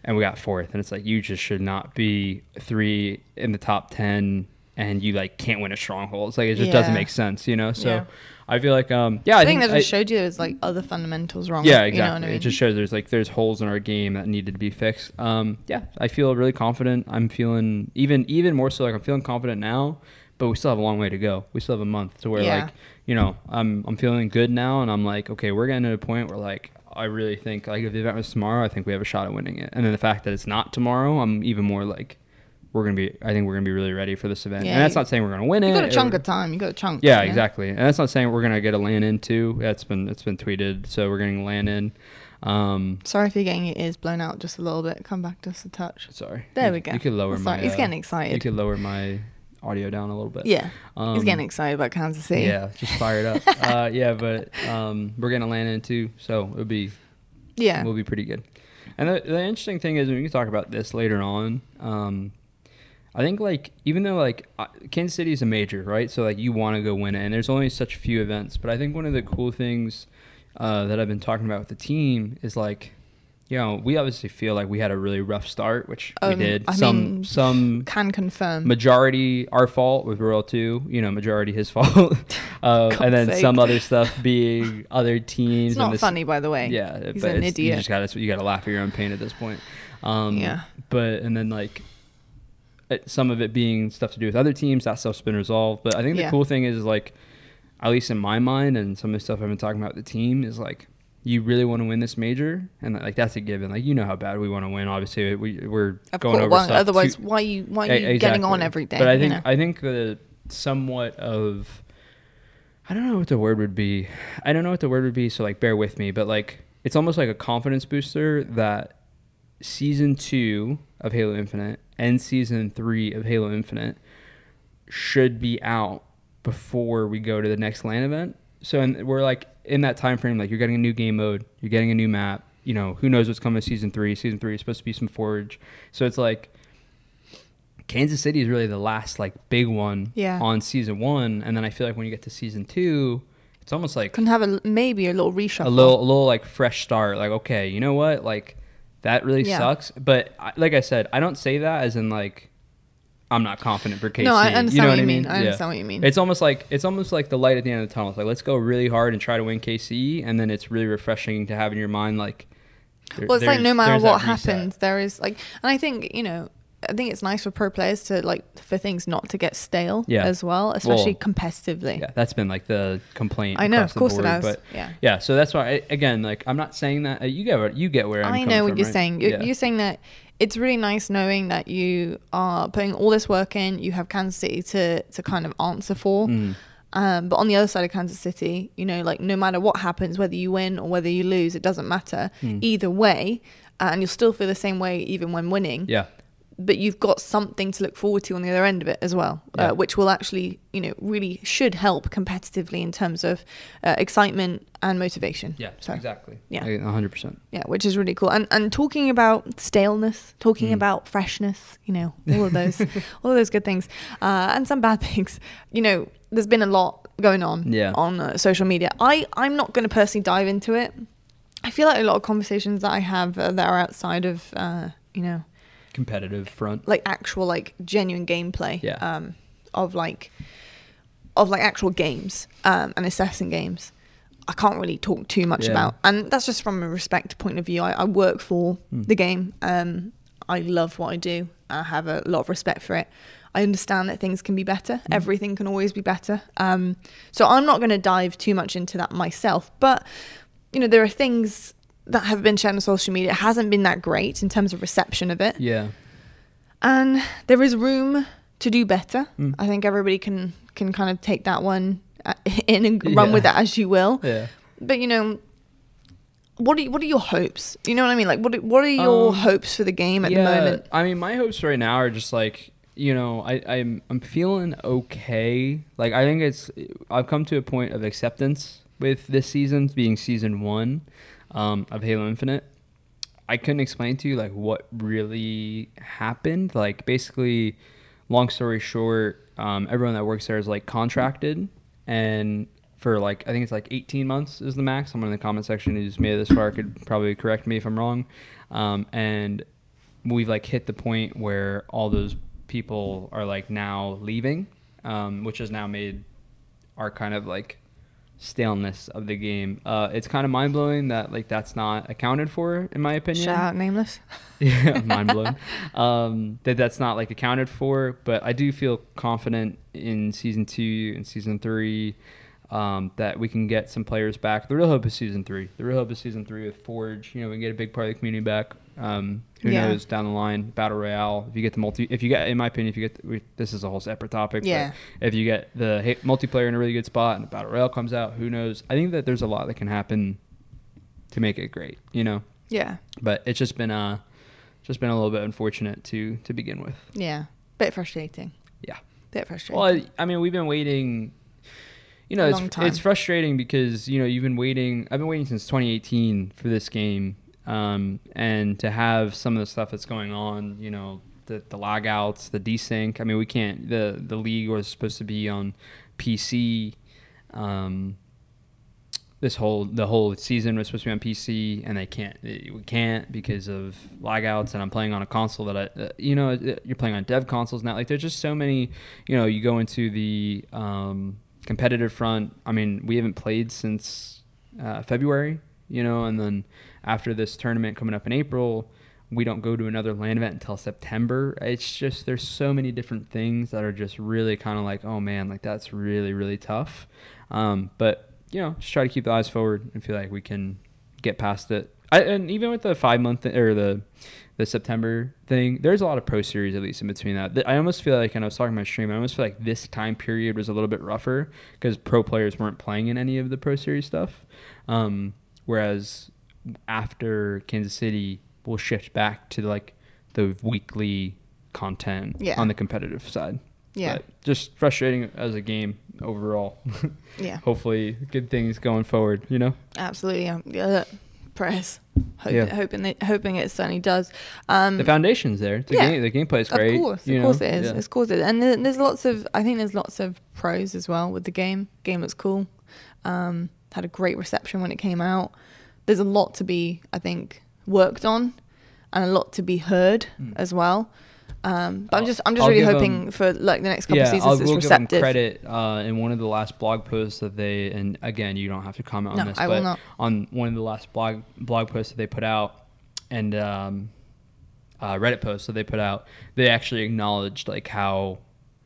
and we got fourth, and it's like you just should not be three in the top ten, and you like can't win a stronghold. It's like it just doesn't make sense, you know. So Yeah. I feel like um yeah, I, I, think, that I- just showed you there's like other fundamentals wrong. yeah, You exactly. know what I mean? It just shows there's like there's holes in our game that needed to be fixed. Um, yeah, I feel really confident. I'm feeling even even more so like I'm feeling confident now, but we still have a long way to go. We still have a month to where Yeah. like you know I'm I'm feeling good now, and I'm like okay, we're getting to a point where like I really think like if the event was tomorrow, I think we have a shot at winning it. And then the fact that it's not tomorrow, I'm even more like we're gonna be. I think we're gonna be really ready for this event. Yeah, and that's you- not saying we're gonna win it. you got a or- chunk of time. You got a chunk. yeah, you exactly. And that's not saying we're gonna get a land in too. That's been it's been tweeted, so we're getting land in. Um, Sorry if you're getting your ears blown out just a little bit. Come back just a touch. sorry. There You- we go. You could lower That's my. right. He's uh, getting excited. You could lower my audio down a little bit. Yeah, Um, he's getting excited about Kansas City. Yeah, just fired up. uh, yeah, but um, we're gonna land in too, so it'll be yeah. We'll be pretty good. And the, the interesting thing is, we can talk about this later on. Um, I think like even though like Kansas City is a major, right? So like you want to go win it, and there's only such few events. But I think one of the cool things uh, that I've been talking about with the team is like, you know, we obviously feel like we had a really rough start, which we Um, did. I some mean, some Can confirm. majority our fault with Royal2, you know, majority his fault, uh, and then sake. some other stuff being other teams. it's not this- funny, by the way. yeah, he's an it's- You just got to you got to laugh at your own pain at this point. Um, Yeah. But and then like it, some of it being stuff to do with other teams, that stuff's been resolved. But I think the Yeah. cool thing is, like, at least in my mind, and some of the stuff I've been talking about with the team is like. You really want to win this major, and like that's a given. Like you know how bad we want to win. Obviously, we we're Of going course. over well, stuff. otherwise, too- why you why are you getting on exactly. every day? But I you think know? I think the somewhat of I don't know what the word would be. I don't know what the word would be, so like bear with me. But like it's almost like a confidence booster that season two of Halo Infinite and season three of Halo Infinite should be out before we go to the next LAN event. So and we're like in that time frame, like you're getting a new game mode, you're getting a new map. You know, who knows what's coming season three? Season three is supposed to be some Forge. So it's like Kansas City is really the last like big one Yeah. on season one, and then I feel like when you get to season two, it's almost like can have a maybe a little reshuffle. a little a little like fresh start. Like okay, you know what? Like that really Yeah. sucks. But I, like I said, I don't say that as in like I'm not confident for KC. No, I understand you know what what you I mean. mean. I Yeah. understand what you mean. It's almost like it's almost like the light at the end of the tunnel. It's like let's go really hard and try to win KC, and then it's really refreshing to have in your mind like. there- well, it's like no matter what happens, there is like, and I think you know, I think it's nice for pro players to like for things not to get stale Yeah. as well, especially Well, competitively. Yeah, that's been like the complaint. I know, of course it board, has. But Yeah. yeah, so that's why I, again, like I'm not saying that uh, you get what you get where I'm I know what from, you're right? saying. You're, Yeah. you're saying that it's really nice knowing that you are putting all this work in. You have Kansas City to to kind of answer for. Mm. Um, but on the other side of Kansas City, you know, like no matter what happens, whether you win or whether you lose, it doesn't matter. Hmm. Either way, uh, and you'll still feel the same way even when winning. Yeah. But you've got something to look forward to on the other end of it as well, Yeah. uh, which will actually, you know, really should help competitively in terms of uh, excitement and motivation. Yeah, So, exactly. yeah. Hundred percent. Yeah, which is really cool. And and talking about staleness, talking Mm. about freshness, you know, all of those, all of those good things, uh, and some bad things. You know, there's been a lot going on Yeah. on uh, social media. I I'm not going to personally dive into it. I feel like a lot of conversations that I have uh, that are outside of, uh, you know, Competitive front. like actual like genuine gameplay Yeah. um of like of like actual games um and assessing games i can't really talk too much Yeah. about and that's just from a respect point of view i, I work for Hmm. the game um i love what i do i have a lot of respect for it i understand that things can be better Hmm. everything can always be better um so i'm not going to dive too much into that myself but you know there are things that have been shared on social media hasn't been that great in terms of reception of it Yeah. and there is room to do better. Mm. I think everybody can can kind of take that one uh, in and run Yeah. with it as you will. Yeah. But you know, what are what are your hopes? You know what I mean? Like, what are- what are your Um, hopes for the game at the moment? I mean, my hopes right now are just like you know, I, I'm I'm feeling okay. Like I think it's I've come to a point of acceptance with this season being season one um, of Halo Infinite. I couldn't explain to you like what really happened. Like basically, long story short, um, everyone that works there is like contracted, and for like I think it's like 18 months is the max. Someone in the comment section who's made it this far could probably correct me if I'm wrong. Um, and we've like hit the point where all those people are like now leaving, um, which has now made our kind of like staleness of the game. Uh, it's kind of mind blowing that like that's not accounted for, in my opinion. Shout out nameless. yeah, mind blown. Um, that that's not like accounted for, but I do feel confident in season two and season three um, that we can get some players back. The real hope is season three. The real hope is season three with Forge. You know, we can get a big part of the community back. Um, who Yeah. knows down the line? Battle Royale. If you get the multi, if you get, in my opinion, if you get, the, this is a whole separate topic. but Yeah. if you get the multiplayer in a really good spot and the Battle Royale comes out, who knows? I think that there's a lot that can happen to make it great. You know Yeah, but it's just been uh just been a little bit unfortunate to to begin with. yeah. Bit frustrating. Yeah. Bit frustrating. Well, I, I mean, we've been waiting. You know, it's it's frustrating because you know you've been waiting. I've been waiting since 2018 for this game, um, and to have some of the stuff that's going on. You know, the the logouts, the desync. I mean, we can't. The the league was supposed to be on PC. Um, this whole the whole season was supposed to be on PC, and they can't. We can't because of logouts. And I'm playing on a console that I, uh, you know, uh, you're playing on dev consoles now. Like there's just so many. You know, you go into the um, competitive front. I mean, we haven't played since uh, February. You know, and then after this tournament coming up in April, we don't go to another land event until September. It's just there's so many different things that are just really kind of like, oh man, like that's really really tough. Um, but you know, just try to keep the eyes forward and feel like we can get past it. I, and even with the five month or the the September thing, there's a lot of pro series at least in between that. I almost feel like, and I was talking about stream, I almost feel like this time period was a little bit rougher because pro players weren't playing in any of the pro series stuff. Um, whereas after Kansas City, we'll shift back to like the weekly content Yeah. on the competitive side. yeah, But just frustrating as a game overall. yeah. Hopefully, good things going forward. You know. Absolutely. Yeah. yeah. Prayers. Hope, Yeah. Hoping that, hoping it certainly does. Um, The foundation's there. The yeah. game, the gameplay's great. Of course, of know? course it is. Yeah. Of course it is. And there's lots of, I think there's lots of pros as well with the game. Game looks cool. Um, had a great reception when it came out. There's a lot to be, I think, worked on, and a lot to be heard Mm. as well. Um, but I'm I'll- just, I'm just I'll really hoping hoping 'em- for like the next couple yeah, of I'll seasons it's will give them receptive. credit uh, in one of the last blog posts that they, and again, you don't have to comment on No, this, I will but not. on one of the last blog blog posts that they put out, and um, uh, Reddit posts that they put out, they actually acknowledged like how,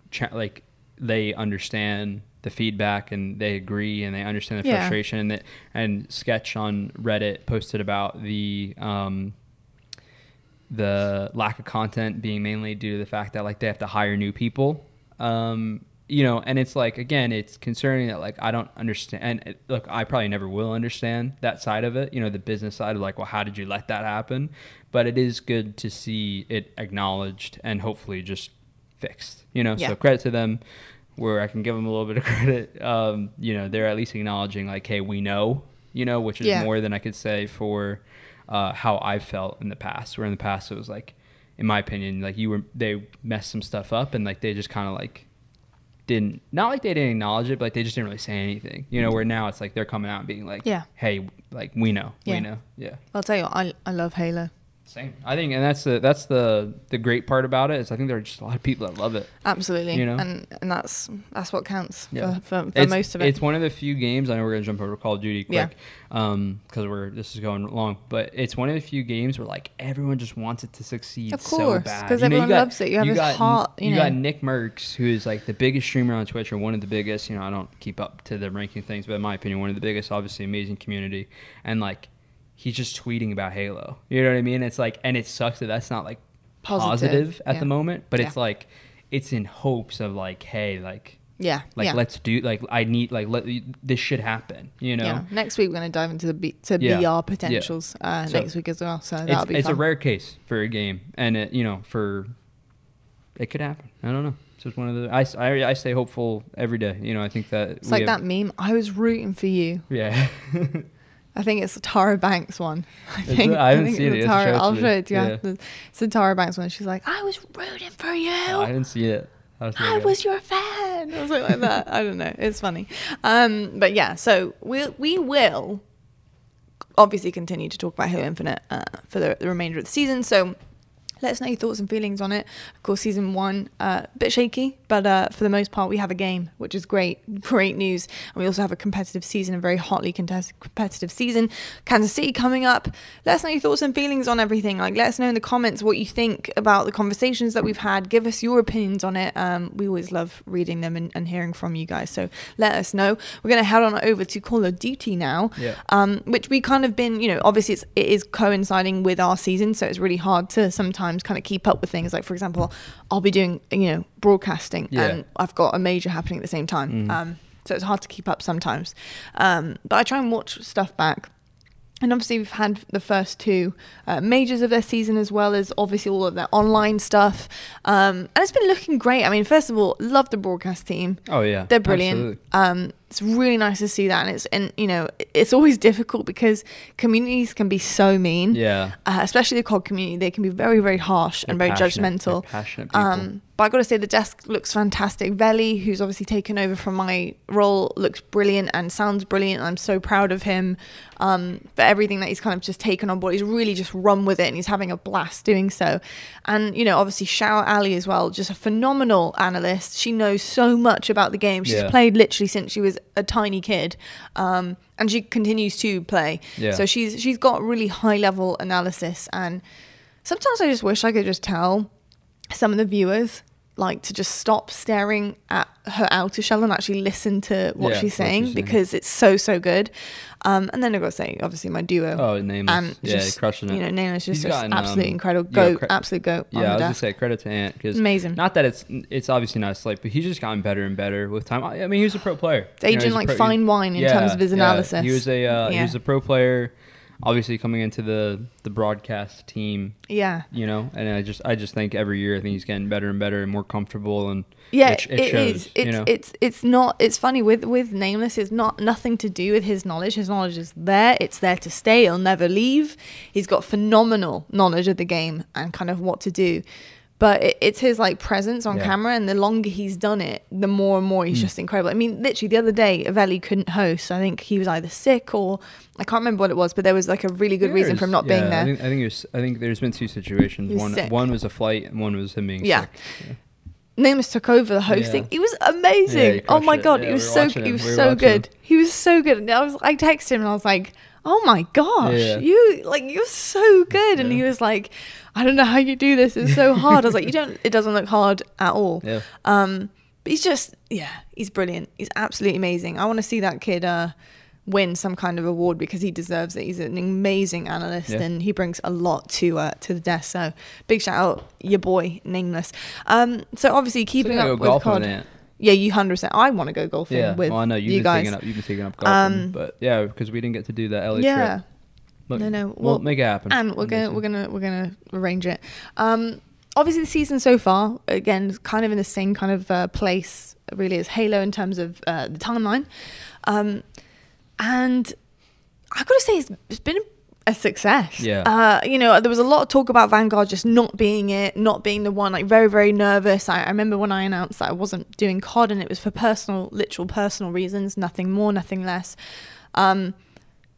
cha- like they understand the feedback and they agree and they understand the Yeah. frustration and that and ske7ch on Reddit posted about the um, the lack of content being mainly due to the fact that like they have to hire new people um, you know, and it's like again, it's concerning that like I don't understand. And it, look, I probably never will understand that side of it. You know, the business side of like, well, how did you let that happen? But it is good to see it acknowledged and hopefully just fixed. You know, Yeah. so credit to them. Where I can give them a little bit of credit. Um, you know, they're at least acknowledging like, hey, we know. You know, which is Yeah. more than I could say for uh, how I felt in the past. Where in the past it was like, in my opinion, like you were they messed some stuff up and like they just kind of like didn't not like they didn't acknowledge it, but like they just didn't really say anything. You know, where now it's like they're coming out and being like, Yeah. hey, like we know, Yeah. we know, yeah. I'll tell you, what, I I love Halo. Same. I think, and that's the that's the the great part about it is I think there are just a lot of people that love it. Absolutely, You know? and and that's that's what counts Yeah. for, for, for most of it. It's one of the few games. I know we're gonna jump over Call of Duty Yeah. quick, um, because we're this is going long. But it's one of the few games where like everyone just wants it to succeed Of so course, bad 'cause You know, you everyone got- loves it. You have this got, heart, you You got. NICKMERCS, who is like the biggest streamer on Twitch or one of the biggest. You know, I don't keep up to the ranking things, but in my opinion, one of the biggest. Obviously, amazing community, and like he's just tweeting about Halo. You know what I mean? It's like, and it sucks that that's not like Positive, positive, at yeah. the moment, but Yeah. it's like it's in hopes of like, hey, like yeah, like yeah. let's do like I need like let this should happen. You know, Yeah. Next week we're going to dive into the B- to. VR potentials uh, So, next week as well. So it's, that'll be it's a rare case for a game, and it you know for it could happen. I don't know. It's just one of the I, I, I, stay hopeful every day. You know, I think that it's like that meme. I was rooting for you. Yeah, I think it's the Tyra Banks one. I Is think it? I haven't think seen it. the You have to Tara, show I'll show it to you. Yeah. after. It's the Tyra Banks one. She's like, I was rooting for you. I didn't see it. I, was I was your fan. Or something like that. I don't know. It's funny. Um, but yeah, so we we will obviously continue to talk about Halo Infinite uh, for the, the remainder of the season. So let us know your thoughts and feelings on it. Of course, season one, uh, a bit shaky, but uh, for the most part, we have a game, which is great, great news. And we also have a competitive season, a very hotly contested competitive season. Kansas City coming up. Let us know your thoughts and feelings on everything. Like, let us know in the comments what you think about the conversations that we've had. Give us your opinions on it. Um, we always love reading them and, and hearing from you guys. So let us know. We're going to head on over to Call of Duty now Yeah. um, which we kind of been, you know, obviously it's, it is coinciding with our season, so it's really hard to sometimes kind of keep up with things. Like for example, I'll be doing, you know, broadcasting, Yeah. and I've got a major happening at the same time, um, so it's hard to keep up sometimes. Um, but I try and watch stuff back. And obviously, we've had the first two uh, majors of their season, as well as obviously all of their online stuff. Um, and it's been looking great. I mean, first of all, love the broadcast team. Oh yeah, They're brilliant. Um, it's really nice to see that, and it's and you know it's always difficult because communities can be so mean. Yeah, Uh, especially the COD community, they can be very, very harsh and They're very passionate. judgmental. Passionate people. Um, but I got to say, the desk looks fantastic. Veli, who's obviously taken over from my role, looks brilliant and sounds brilliant. I'm so proud of him um, for everything that he's kind of just taken on board. He's really just run with it and he's having a blast doing so. And, you know, obviously, out Ali as well, just a phenomenal analyst. She knows so much about the game. She's Yeah. played literally since she was a tiny kid. Um, and she continues to play. Yeah. So she's she's got really high level analysis and sometimes I just wish I could just tell some of the viewers like to just stop staring at her outer shell and actually listen to what Yeah, she's what saying she's saying. because it's so so good. Um, and then I've got to say, obviously my duo. Oh, Nameless. And Yeah, just, crushing it. You know, Nameless is He's just gotten, absolutely um, incredible. yeah, Goat, cre- absolute goat Yeah, I was gonna say credit to Ant because Amazing. Not that it's it's obviously not a slight, but he's just gotten better and better with time. I I mean, he was a pro player. Aging he's a like pro- fine wine in terms of his analysis. He was a uh, he was a pro player. Obviously, coming into the the broadcast team, Yeah. you know, and I just I just think every year I think he's getting better and better and more comfortable and Yeah, it, it, shows. It's you know, it's it's not. It's funny with with nameless. It's not nothing to do with his knowledge. His knowledge is there. It's there to stay. He'll never leave. He's got phenomenal knowledge of the game and kind of what to do. But it, it's his like presence on Yeah. camera, and the longer he's done it, the more and more he's mm. just incredible. I mean, literally the other day, Avelli couldn't host. I think he was either sick or I can't remember what it was, but there was like a really good reason for him not There's- being yeah, I there. think, I think there's I think there's been two situations. One sick. one was a flight and one was him being Yeah. sick. Yeah. Nameless took over the hosting. Yeah. He was amazing. he oh my it. god, Yeah, he was we so he was We so good. him. He was so good. And I was I texted him and I was like, "Oh my gosh, Yeah. you like you're so good." And Yeah. he was like, "I don't know how you do this. It's so hard." I was like, "You don't. It doesn't look hard at all." Yeah. Um, but he's just yeah, he's brilliant. He's absolutely amazing. I want to see that kid uh win some kind of award because he deserves it. He's an amazing analyst Yeah. and he brings a lot to uh to the desk. So big shout out your boy Nameless. Um, so obviously keeping So, up with COD. Yeah, you hundred percent. I want to go golfing Yeah. with well, I know you've you been guys. taking up. You've been taking up golfing, Um, but yeah, because we didn't get to do that LA yeah, trip. Look, No, no, We'll well, make it happen. and we're gonna we're gonna we're gonna arrange it. Um, obviously, the season so far, again, kind of in the same kind of uh, place, really, as Halo in terms of uh, the timeline. Um, and I've gotta say, it's, it's been a success. Yeah. Uh, you know, there was a lot of talk about Vanguard just not being it, not being the one. Like very, very nervous. I, I remember when I announced that I wasn't doing COD, and it was for personal, literal personal reasons, nothing more, nothing less. Um,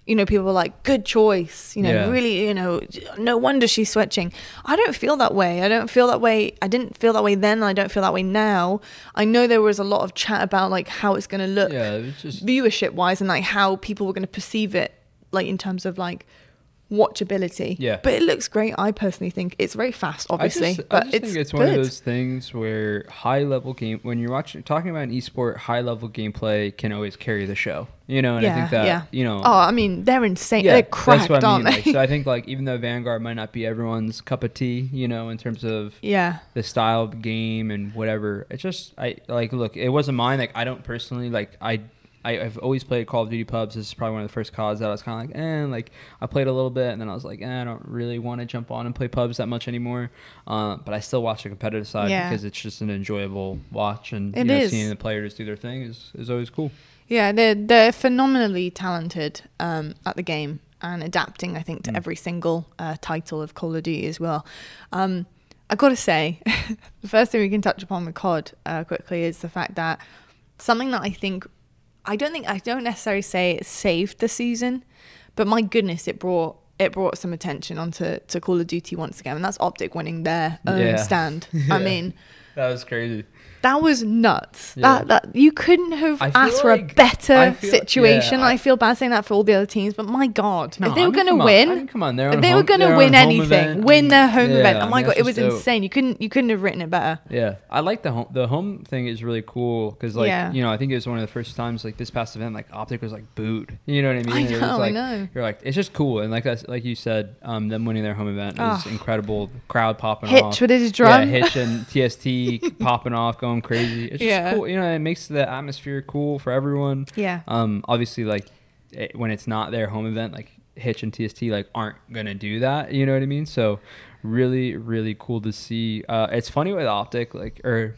you know, people were like, good choice. You know, Yeah. really, you know, no wonder she's switching. I don't feel that way. I don't feel that way. I didn't feel that way then. I don't feel that way now. I know there was a lot of chat about like how it's going to look Yeah, it just viewership wise and like how people were going to perceive it, like in terms of like watchability. Yeah. But it looks great. I personally think it's very fast, obviously. I just, but I just it's think it's good. one of those things where high level game when you're watching talking about an esport, high level gameplay can always carry the show. You know, and I think that yeah. you know Oh, I mean, they're insane. yeah, they're cracked, that's what I mean. aren't Like, they? so I think like even though Vanguard might not be everyone's cup of tea, you know, in terms of yeah. the style of game and whatever. It's just I like look, it wasn't mine. Like I don't personally like I. I, I've always played Call of Duty pubs. This is probably one of the first CODs that I was kind of like, eh, like I played a little bit, and then I was like, eh, I don't really want to jump on and play pubs that much anymore. Uh, but I still watch the competitive side Yeah. because it's just an enjoyable watch, and you know, seeing the players do their thing is, is always cool. Yeah, they're they're phenomenally talented um, at the game and adapting. I think to Mm. every single uh, title of Call of Duty as well. Um, I got to say, the first thing we can touch upon with COD uh, quickly is the fact that something that I think I don't think I don't necessarily say it saved the season, but my goodness, it brought it brought some attention onto to Call of Duty once again, and that's Optic winning their own Yeah. stand. Yeah. I mean, That was crazy. That was nuts. Yeah. That that you couldn't have asked for a better feel- situation. yeah, I, I- feel bad saying that for all the other teams, but my God, No, if they I were mean, going to come on. win, I mean, come on, they're if they home- were going to win anything, event, win their home yeah, event. Oh mean, my God, it was dope. insane. You couldn't you couldn't have written it better. Yeah, I like the home. The home thing is really cool because, like, Yeah. you know, I think it was one of the first times, like this past event, like Optic was like booed. You know what I mean? I was, know, I like, know. You're like, it's just cool, and like that's like you said, um, them winning their home event was Ah. incredible. Crowd popping Hitch off. with his Yeah, drum. Hitch and TST popping off, going crazy. It's just Yeah. cool. You know, it makes the atmosphere cool for everyone. Yeah. Um, obviously, like it, when it's not their home event, like Hitch and TST like aren't gonna do that. You know what I mean? So really, really cool to see. Uh, it's funny with Optic, like or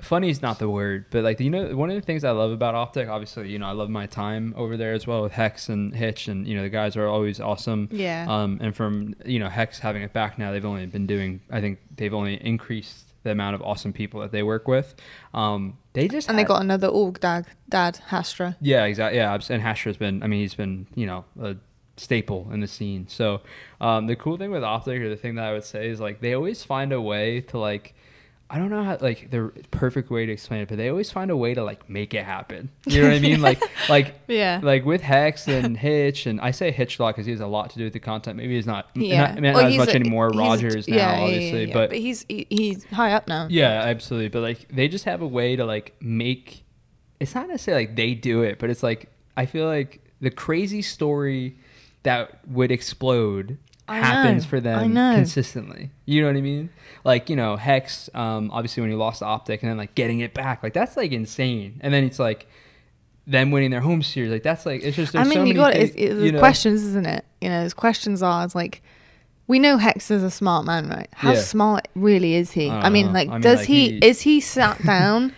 funny is not the word, but like you know, one of the things I love about Optic, obviously, you know, I love my time over there as well with Hex and Hitch, and you know, the guys are always awesome. Yeah. Um, and from you know Hex having it back now, they've only been doing. I think they've only increased the amount of awesome people that they work with. Um, they just and they got another org dad, dad Hastr0. yeah, exactly. Yeah, and Hastr0's been. I mean, he's been you know a staple in the scene. So um, the cool thing with Optic, or the thing that I would say is like they always find a way to like. I don't know how like the perfect way to explain it, but they always find a way to like make it happen. You know what I mean? Like like Yeah. like with Hex and Hitch, and I say Hitch a lot because he has a lot to do with the content. Maybe he's not, Yeah. not, not Well, as he's much a- anymore. Rogers now, yeah, obviously, yeah. but he's he, he's high up now. yeah, absolutely. But like they just have a way to like make it's not necessarily like they do it, but it's like I feel like the crazy story that would explode I happens know, for them consistently. You know what I mean? Like, you know, Hex, um, obviously when he lost the optic and then like getting it back, like that's like insane. And then it's like them winning their home series, like that's like it's just I mean, so you got things. It's, it's you know? questions, isn't it? You know, his questions are it's like, we know Hex is a smart man, right? How Yeah. smart really is he? I I, mean, know. like, I mean, does like, he, he- is he sat down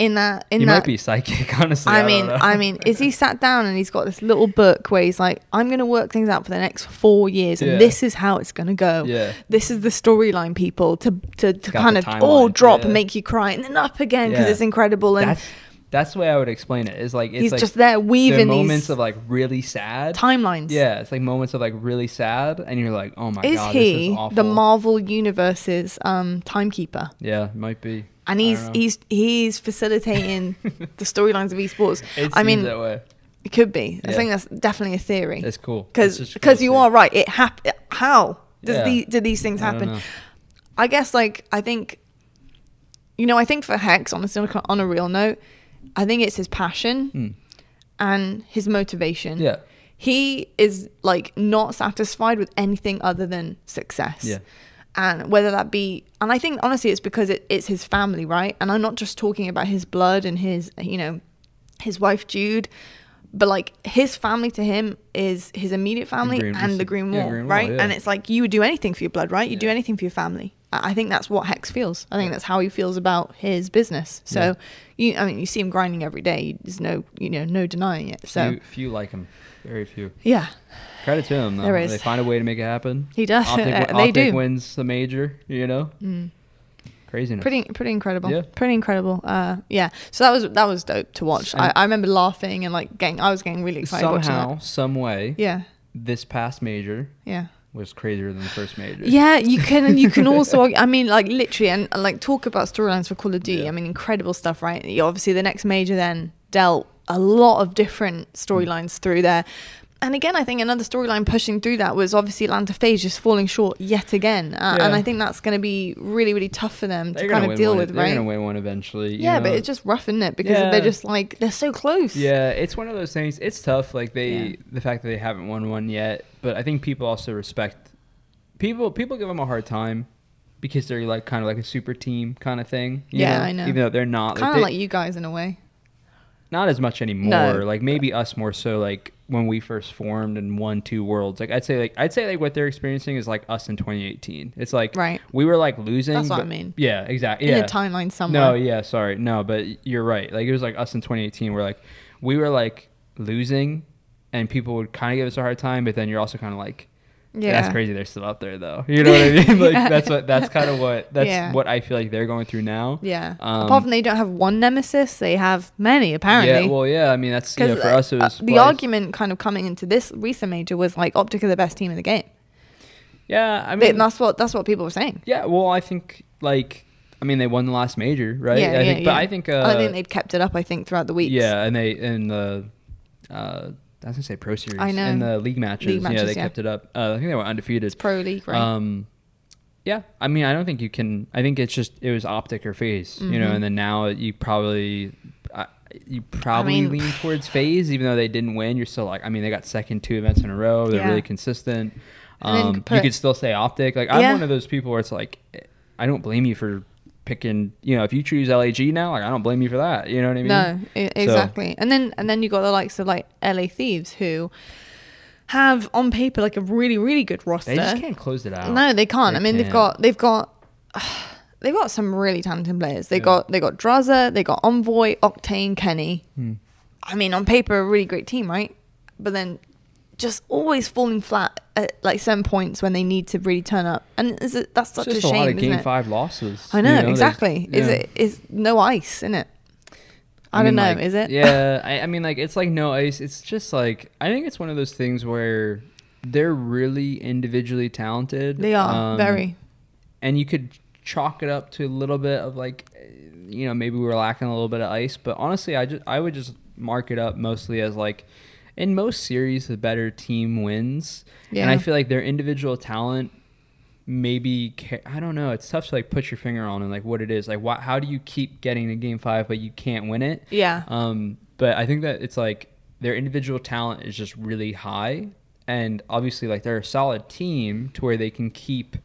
in that in He that might be psychic, honestly. I don't mean. I mean, is he sat down and he's got this little book where he's like, I'm going to work things out for the next four years, and Yeah. this is how it's going to go. Yeah. This is the storyline, people, to to, to kind of all drop yeah. and make you cry, and then up again because Yeah. it's incredible, and that's that's the way I would explain it. Is like it's he's like just there the weaving moments these of like really sad timelines. Yeah, it's like moments of like really sad, and you're like, oh my Is god, he this is awful. the Marvel Universe's um, timekeeper? Yeah, it might be. And he's he's he's facilitating the storylines of esports. It I mean, that way. it could be. I think that's definitely a theory. It's cool because just cool because you are right. It happened. How does Yeah. the did these things happen? know. I guess like I think, you know, I think for Hex, honestly, on a- on a real note, I think it's his passion Hmm. and his motivation. Yeah, He is like not satisfied with anything other than success. Yeah. And whether that be and i think honestly it's because it, it's his family right? And i'm not just talking about his blood and his you know his wife jude but like his family to him is his immediate family Green- and the green yeah, wall Wall, right? Yeah. and it's like you would do anything for your blood right? You do anything for your family. I I think that's what hex feels. I think that's how he feels about his business. So you i mean you see him grinding every day. There's no you know no denying it. So few, few like him, very few. yeah Credit to him though. They find a way to make it happen. he does Optic, they Optic do wins the major. You know, Mm. craziness. pretty pretty incredible Yeah. pretty incredible uh yeah so that was that was dope to watch I, I remember laughing and like getting i was getting really excited Somehow, some way, yeah this past major yeah was crazier than the first major. yeah you can you can also i mean like literally and, and, like talk about storylines for call of duty Yeah. i mean incredible stuff right You- obviously the next major then dealt a lot of different storylines through there and again, I think another storyline pushing through that was obviously Atlanta FaZe just falling short yet again, uh, and I think that's going to be really, really tough for them They're to kind of deal one. with, They're right? gonna win one eventually. Yeah, but it's just rough, isn't it? Because Yeah. they're just like they're so close. Yeah, it's one of those things. It's tough, like they, Yeah. the fact that they haven't won one yet. But I think people also respect people. People give them a hard time because they're like kind of like a super team kind of thing. you Yeah, I know. Even though they're not, kind of like you guys in a way. Not as much anymore. No. Like maybe us more so. Like when we first formed and won two worlds. Like I'd say, like I'd say, like what they're experiencing is like us in 2018. It's like Right. we were like losing. That's what I mean. Yeah, exactly. In Yeah. a timeline somewhere. No, yeah, sorry. No, but you're right. Like it was like us in 2018 where like we were like losing and people would kind of give us a hard time, but then you're also kind of like yeah. that's crazy they're still out there though. You know what I mean? Like Yeah. that's what that's kind of what that's Yeah. what I feel like they're going through now. Yeah. Um, Apart from they don't have one nemesis, they have many apparently. Yeah, well, yeah, I mean that's you know, for uh, us it was uh, the argument kind of coming into this recent major was like Optic are the best team in the game. Yeah, I mean that's what that's what people were saying. Yeah, well, I think like I mean they won the last major, right? Yeah, I yeah, think, but. I think uh, I think they've kept it up. I think throughout the weeks. yeah, and they and the uh, I was gonna say pro series. I know. in the league matches. League yeah, they yeah. kept it up. Uh, I think they were undefeated. it's pro league, right? Um, yeah, I mean, I don't think you can. I think it's just it was optic or FaZe, you know, Mhm. and then now you probably. Uh, you probably mean- lean towards FaZe, even though they didn't win. You're still like, I mean, they got second two events in a row. They're Yeah. really consistent. Um, you you could still say optic. Like I'm Yeah. one of those people where it's like, I don't blame you for picking. You know, if you choose LAG now, like I don't blame you for that. You know what I mean? No, exactly. And then and then you got the likes of like LA Thieves who have on paper like a really really good roster. They just can't close it out. No, they can't. They I mean, they've got they've got they've got some really talented players. They Yeah. got they got Drazah, they got Envoy, Octane, Kenny. Hmm. I mean, on paper, a really great team, right? But then just always falling flat at like seven points when they need to really turn up, and is it, that's such a just a, shame, lot of isn't game it? five losses. I you know, exactly. Is it is no ice in it? I, don't know. like, is it? Yeah, I, I mean, like it's like no ice. It's just like I think it's one of those things where they're really individually talented. they are um, very. and you could chalk it up to a little bit of like, you know, maybe we were lacking a little bit of ice. But honestly, I just I would just mark it up mostly as like. In most series, the better team wins, Yeah. and I feel like their individual talent maybe I don't know. It's tough to like put your finger on and like what it is. Like, why, how do you keep getting to game five but you can't win it? Yeah. Um, but I think that it's like their individual talent is just really high, and obviously like they're a solid team to where they can keep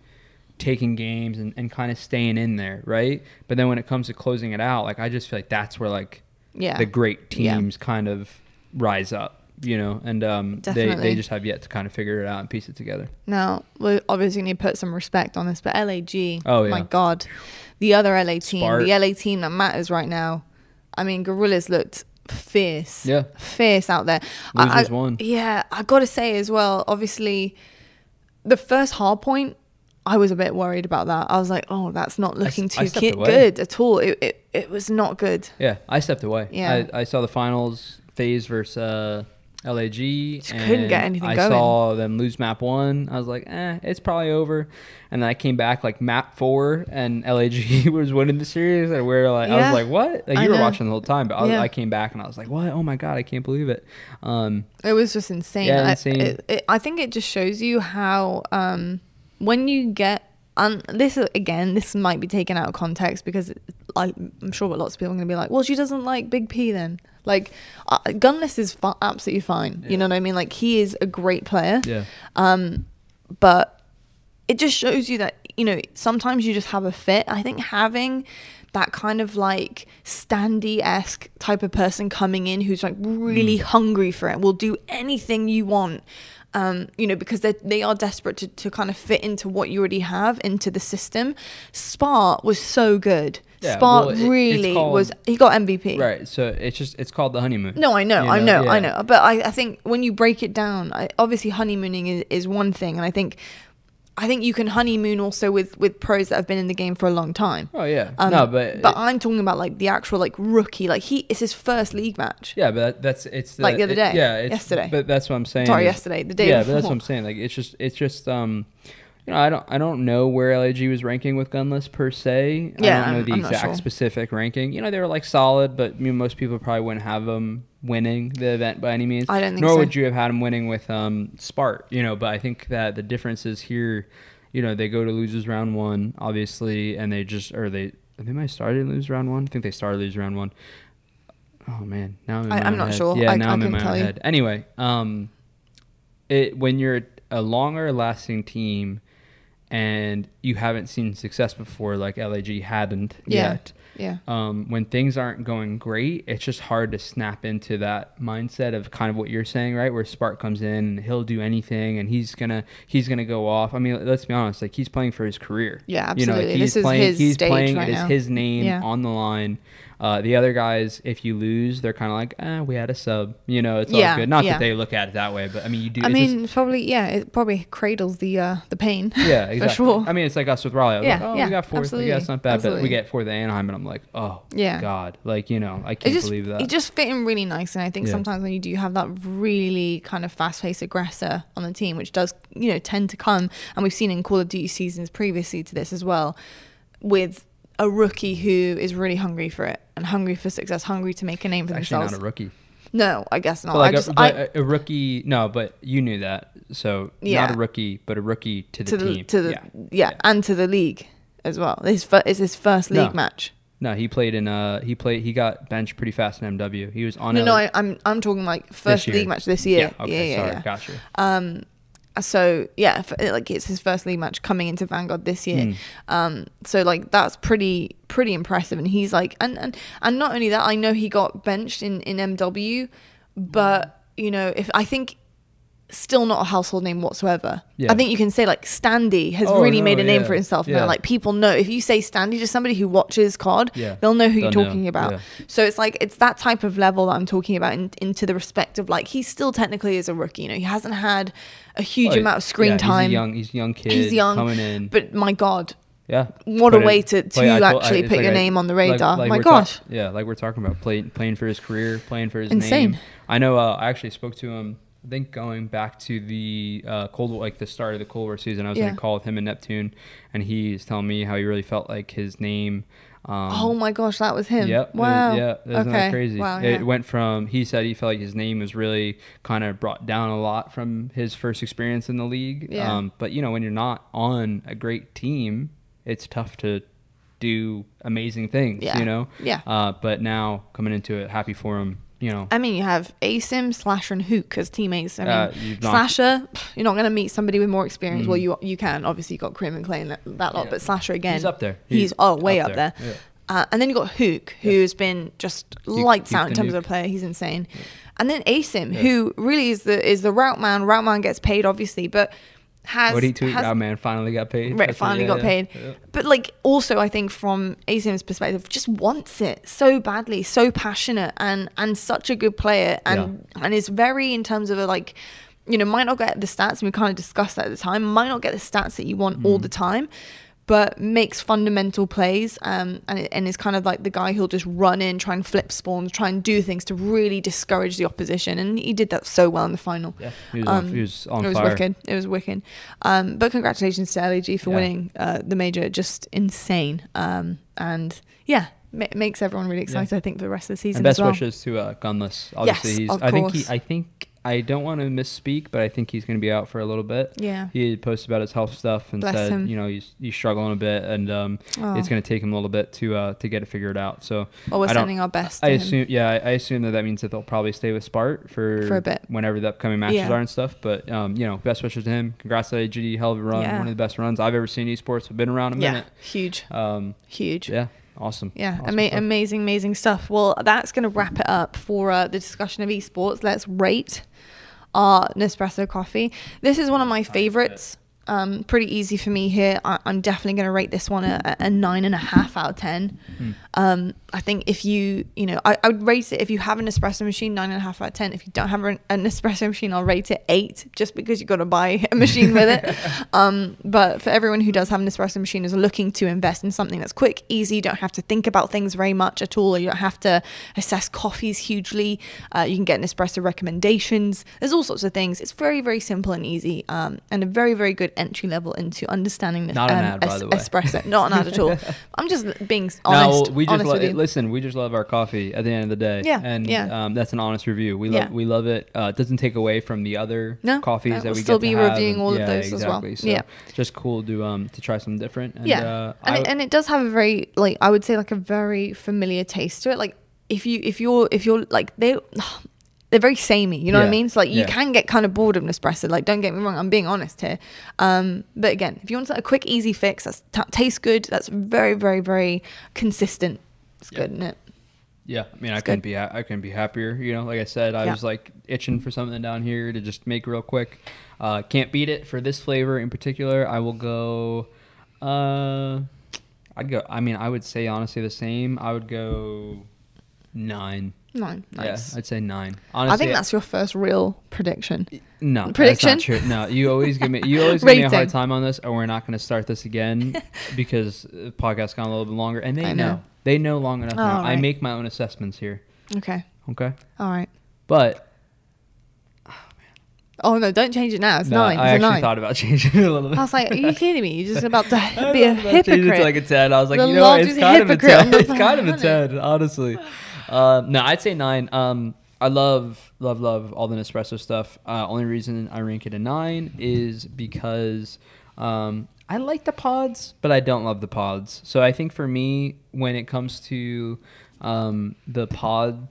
taking games and, and kind of staying in there, right? But then when it comes to closing it out, like I just feel like that's where like yeah. the great Yeah. teams kind of rise up, you know, and um, they Definitely. they just have yet to kind of figure it out and piece it together. Now, we obviously need to put some respect on this, but LAG, Oh, my. God, the other LA team, Spart. the LA team that matters right now. I mean, Guerrillas looked fierce, Yeah. fierce out there. I- Losers I- won. Yeah, I got to say as well. Obviously, the first hard point, I was a bit worried about that. I was like, oh, that's not looking I too away. good at all. It, it it was not good. Yeah, I stepped away. Yeah. I, I saw the finals FaZe versus uh, LAG. Just couldn't get anything I going. saw them lose map one. I was like, eh, it's probably over. And then I came back like map four, and LAG was winning the series. And we're like, I was like, what? Like I you were know. watching the whole time, but I, Yeah. I came back and I was like, what? Oh my god, I can't believe it. Um, It was just insane. Yeah, I, it, it, I think it just shows you how um, when you get and this again, this might be taken out of context because I, I'm sure what lots of people are going to be like, well, she doesn't like Big P then. Like, uh, Gunless is fu- absolutely fine. You know what I mean? Like, he is a great player. yeah, Um, but it just shows you that you know, sometimes you just have a fit. I think having that kind of like standy esque type of person coming in who's like really hungry for it, will do anything you want. Um, you know, because they they are desperate to, to kind of fit into what you already have into the system. Spart was so good. Yeah, Spart well, it- really called- was. He got MVP. Right. So it's just it's called the honeymoon. No, I know, You I know, I Yeah. know. But I, I think when you break it down, I, obviously honeymooning is, is one thing, and I think, I think you can honeymoon also with with pros that have been in the game for a long time. Oh yeah. Um, no, but but it- I'm talking about like the actual like rookie, like he it's his first league match. yeah, but that, that's it's Like the other it- day, yeah, it's, yesterday. But that's what I'm saying. Sorry, yesterday, the day Yeah, before. but that's what I'm saying. Like it's just it's just um. You know, I don't. I don't know where LAG was ranking with Gunless per se. Yeah, I don't know the I'm exact sure. specific ranking. You know, they were like solid, but you know, most people probably wouldn't have them winning the event by any means. I don't think Nor so. would you have had them winning with um Spart. You know, but I think that the difference is here. You know, they go to losers round one, obviously, and they just or they they might started to lose round one. I think they started to lose round one. Oh man, now I'm in I- own not head. sure. Yeah, I- now I am in my own you. head. Anyway, um, it when you're a longer lasting team and you haven't seen success before like LAG hadn't Yeah. yet. Yeah. Um, when things aren't going great, it's just hard to snap into that mindset of kind of what you're saying, right? Where Spart comes in and he'll do anything and he's gonna he's gonna go off. I mean, let's be honest, like he's playing for his career. Yeah, You know, like, absolutely. he's This is his he's stage playing. right it is now. his name Yeah. on the line. Uh, the other guys, if you lose, they're kind of like, eh, we had a sub. You know, it's Yeah, all good. Not yeah. that they look at it that way, but I mean, you do. I just- mean, it's probably yeah, it probably cradles the uh the pain. yeah, exactly. for sure. I mean, it's like us with Raleigh. I was Yeah, like, oh, yeah, we got fourth. absolutely, Yeah, it's not bad. But we get fourth at Anaheim, and I'm like, oh, Yeah. God. Like, you know, I can't just believe that. it just fit in really nice and i think Yeah. sometimes when you do have that really kind of fast-paced aggressor on the team which does you know tend to come and we've seen in call of duty seasons previously to this as well with a rookie who is really hungry for it and hungry for success hungry to make a name for Actually, themselves not a rookie. no i guess not but like i just a, I, but a, a rookie. No, but you knew that. So Yeah. not a rookie, but a rookie to the to the team. to the yeah. yeah. and to the league as well his fir- it's his first No. league match No, he played in. Uh, he played. He got benched pretty fast in MW. He was on. no a, no I, i'm i'm talking like first league match this year Yeah. Okay. yeah, sorry. yeah. Gotcha. Um, so yeah, like it's his first league match coming into Vanguard this year. Mm. Um, so like that's pretty pretty impressive, and he's like, and and and not only that, I know he got benched in in MW, but you know, if I think still not a household name whatsoever. Yeah. I think you can say like Standy has Oh, really no, made a name yeah, for himself yeah. now. Like people know if you say Standy, to somebody who watches COD, they'll know who you're They'll know, talking about. yeah. So it's like it's that type of level that I'm talking about in, into the respect of like he still technically is a rookie. You know, he hasn't had a huge Well, amount of screen time. He's a young. He's a young kid. He's young, coming in. But my God, yeah. what a it- way to, to yeah, I actually put like your I- name on the radar. like my we're talk- gosh. yeah, like we're talking about playing playing for his career, playing for his Insane. name. I know. Uh, I actually spoke to him. I think going back to the uh, Cold War, like the start of the Cold War season, I was Yeah. in a call with him and Neptune, and he's telling me how he really felt like his name. Um, oh my gosh, that was him. Yep. it- Wow. yeah. Isn't okay. that crazy? Wow. It went from he said he felt like his name was really kind of brought down a lot from his first experience in the league. Yeah. Um, but you know, when you're not on a great team, it's tough to do amazing things. Yeah. You know. Yeah. Uh, but now coming into it, happy for him. You know. I mean, you have Asim, Slasher, and Huke as teammates. I mean, Uh, you've not- Slasher, you're not going to meet somebody with more experience. Mm. Well, you you can. Obviously, you got Krim and Clay and that, that lot, Yeah. but Slasher again. He's up there. He's, He's oh way up up there. there. Yeah. Uh, and then you got Huke, who's been just lights out in terms of a player. He's insane. And then Asim, Yeah. who really is the is the route man. Route man gets paid, obviously, but has what he tweet? has- oh man, finally got paid. Right, That's it, finally yeah, got paid. yeah. But like also I think from Asim's perspective, just wants it so badly, so passionate and and such a good player and and is very in terms of a like you know, might not get the stats, and we kind of discussed that at the time, might not get the stats that you want Mm. all the time, but makes fundamental plays um, and, and is kind of like the guy who'll just run in, try and flip spawns, try and do things to really discourage the opposition. And he did that so well in the final. Yeah, he was on, Um, he was on it was fire. wicked. It was wicked. Um, but congratulations to LAG for Yeah. winning uh, the major. Just insane. Um, and yeah, ma- makes everyone really excited. I think for the rest of the season And best as well. wishes to uh, Gunless. Obviously, Yes, he's. of I think he. course. I think I don't want to misspeak, but I think he's going to be out for a little bit. Yeah. He posted about his health stuff and Bless said, him. you know, he's he's struggling a bit, and um, Oh. it's going to take him a little bit to uh, to get it figured out. So Well, we're sending our best. I to him. assume, yeah, I, I assume that that means that they'll probably stay with Spart for For a bit. whenever the upcoming matches Yeah. are and stuff. But um, you know, best wishes to him. Congrats to AGD, hell of a run, Yeah. one of the best runs I've ever seen in esports. I've been around a minute. Yeah. Huge. Um, Huge. yeah, awesome. Yeah, Awesome ama- amazing, amazing stuff. Well, that's going to wrap it up for uh, the discussion of esports. Let's rate our Nespresso coffee. This is one of my favorites. Um, pretty easy for me here. I- I'm definitely going to rate this one a, a nine and a half out of ten. Hmm. Um, I think if you, you know, I, I would rate it if you have an espresso machine, nine and a half out of ten. If you don't have an, an espresso machine, I'll rate it eight, just because you've got to buy a machine with it. Um, but for everyone who does have an espresso machine, is looking to invest in something that's quick, easy, you don't have to think about things very much at all, or you don't have to assess coffees hugely. Uh, you can get an espresso recommendations. There's all sorts of things. It's very, very simple and easy, um, and a very, very good entry level into understanding this Not an um, ad, by the way. espresso. Not an ad at all. I'm just being No, honest. we just honest lo- listen. We just love our coffee at the end of the day. Yeah, and yeah. Um, that's an honest review. We love Yeah. we love it. Uh, it doesn't take away from the other No, coffees no, that we'll we still get be reviewing and- all of yeah, those as well. So Yeah. just cool to um to try something different. And, yeah, uh, and, it, and it does have a very like I would say like a very familiar taste to it. Like if you if you're if you're like they. They're very samey, you know what I mean? So like you yeah. can get kind of bored of Nespresso. Like don't get me wrong, I'm being honest here. Um, but again, if you want a quick, easy fix that t- tastes good, that's very, very, very consistent. It's Yeah. good, isn't it? Yeah, I mean, I couldn't good. be ha- I couldn't be happier. You know, like I said, I Yeah. was like itching for something down here to just make real quick. Uh, can't beat it for this flavor in particular. I will go. Uh, I'd go. I mean, I would say honestly the same. I would go nine. Nine, nice. Yeah, I'd say nine. Honestly, I think that's your first real prediction. no prediction? That's not true. No, you always give me you always give me a hard time on this, and we're not going to start this again because the podcast gone a little bit longer, and they I know. know. they know long enough. now. All I make my own assessments here. Okay, Okay, all right. but Oh no, don't change it now. It's No, nine. I It's a actually nine. thought about changing it a little bit. I was like, are you kidding me? You're just about to be a thought about it hypocrite. to like a ten. I was like, The you know, what? it's kind of a ten. It's kind of a ten, honestly. Uh, no, I'd say nine. Um, I love, love, love all the Nespresso stuff. Uh, only reason I rank it a nine is because um, I like the pods, but I don't love the pods. So I think for me, when it comes to um, the pod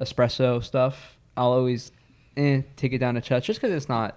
espresso stuff, I'll always eh, take it down a touch just because it's not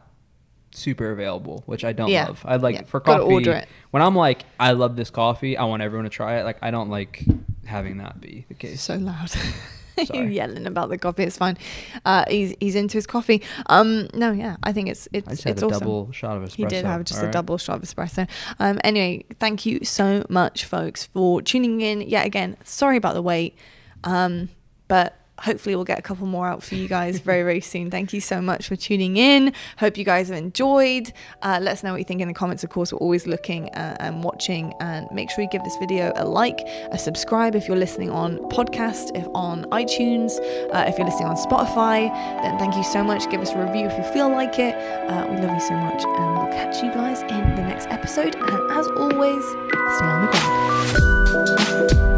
super available, which I don't Yeah. love. I like Yeah. for coffee. When I'm like, I love this coffee, I want everyone to try it. Like, I don't like having that be the case. so loud. you Sorry. yelling about the coffee. It's fine. Uh, he's he's into his coffee. Um, no, yeah, I think it's it's I just had it's a awesome. double shot of espresso. He did have just a alright? double shot of espresso. Um, anyway, thank you so much, folks, for tuning in yet again. Sorry about the wait, um, but hopefully we'll get a couple more out for you guys very, very soon. Thank you so much for tuning in. Hope you guys have enjoyed. Uh, let us know what you think in the comments. Of course, we're always looking uh, and watching. And make sure you give this video a like, a subscribe if you're listening on podcast, if on iTunes, uh, if you're listening on Spotify. Then thank you so much. Give us a review if you feel like it. Uh, we love you so much, and we'll catch you guys in the next episode. And as always, stay on the ground.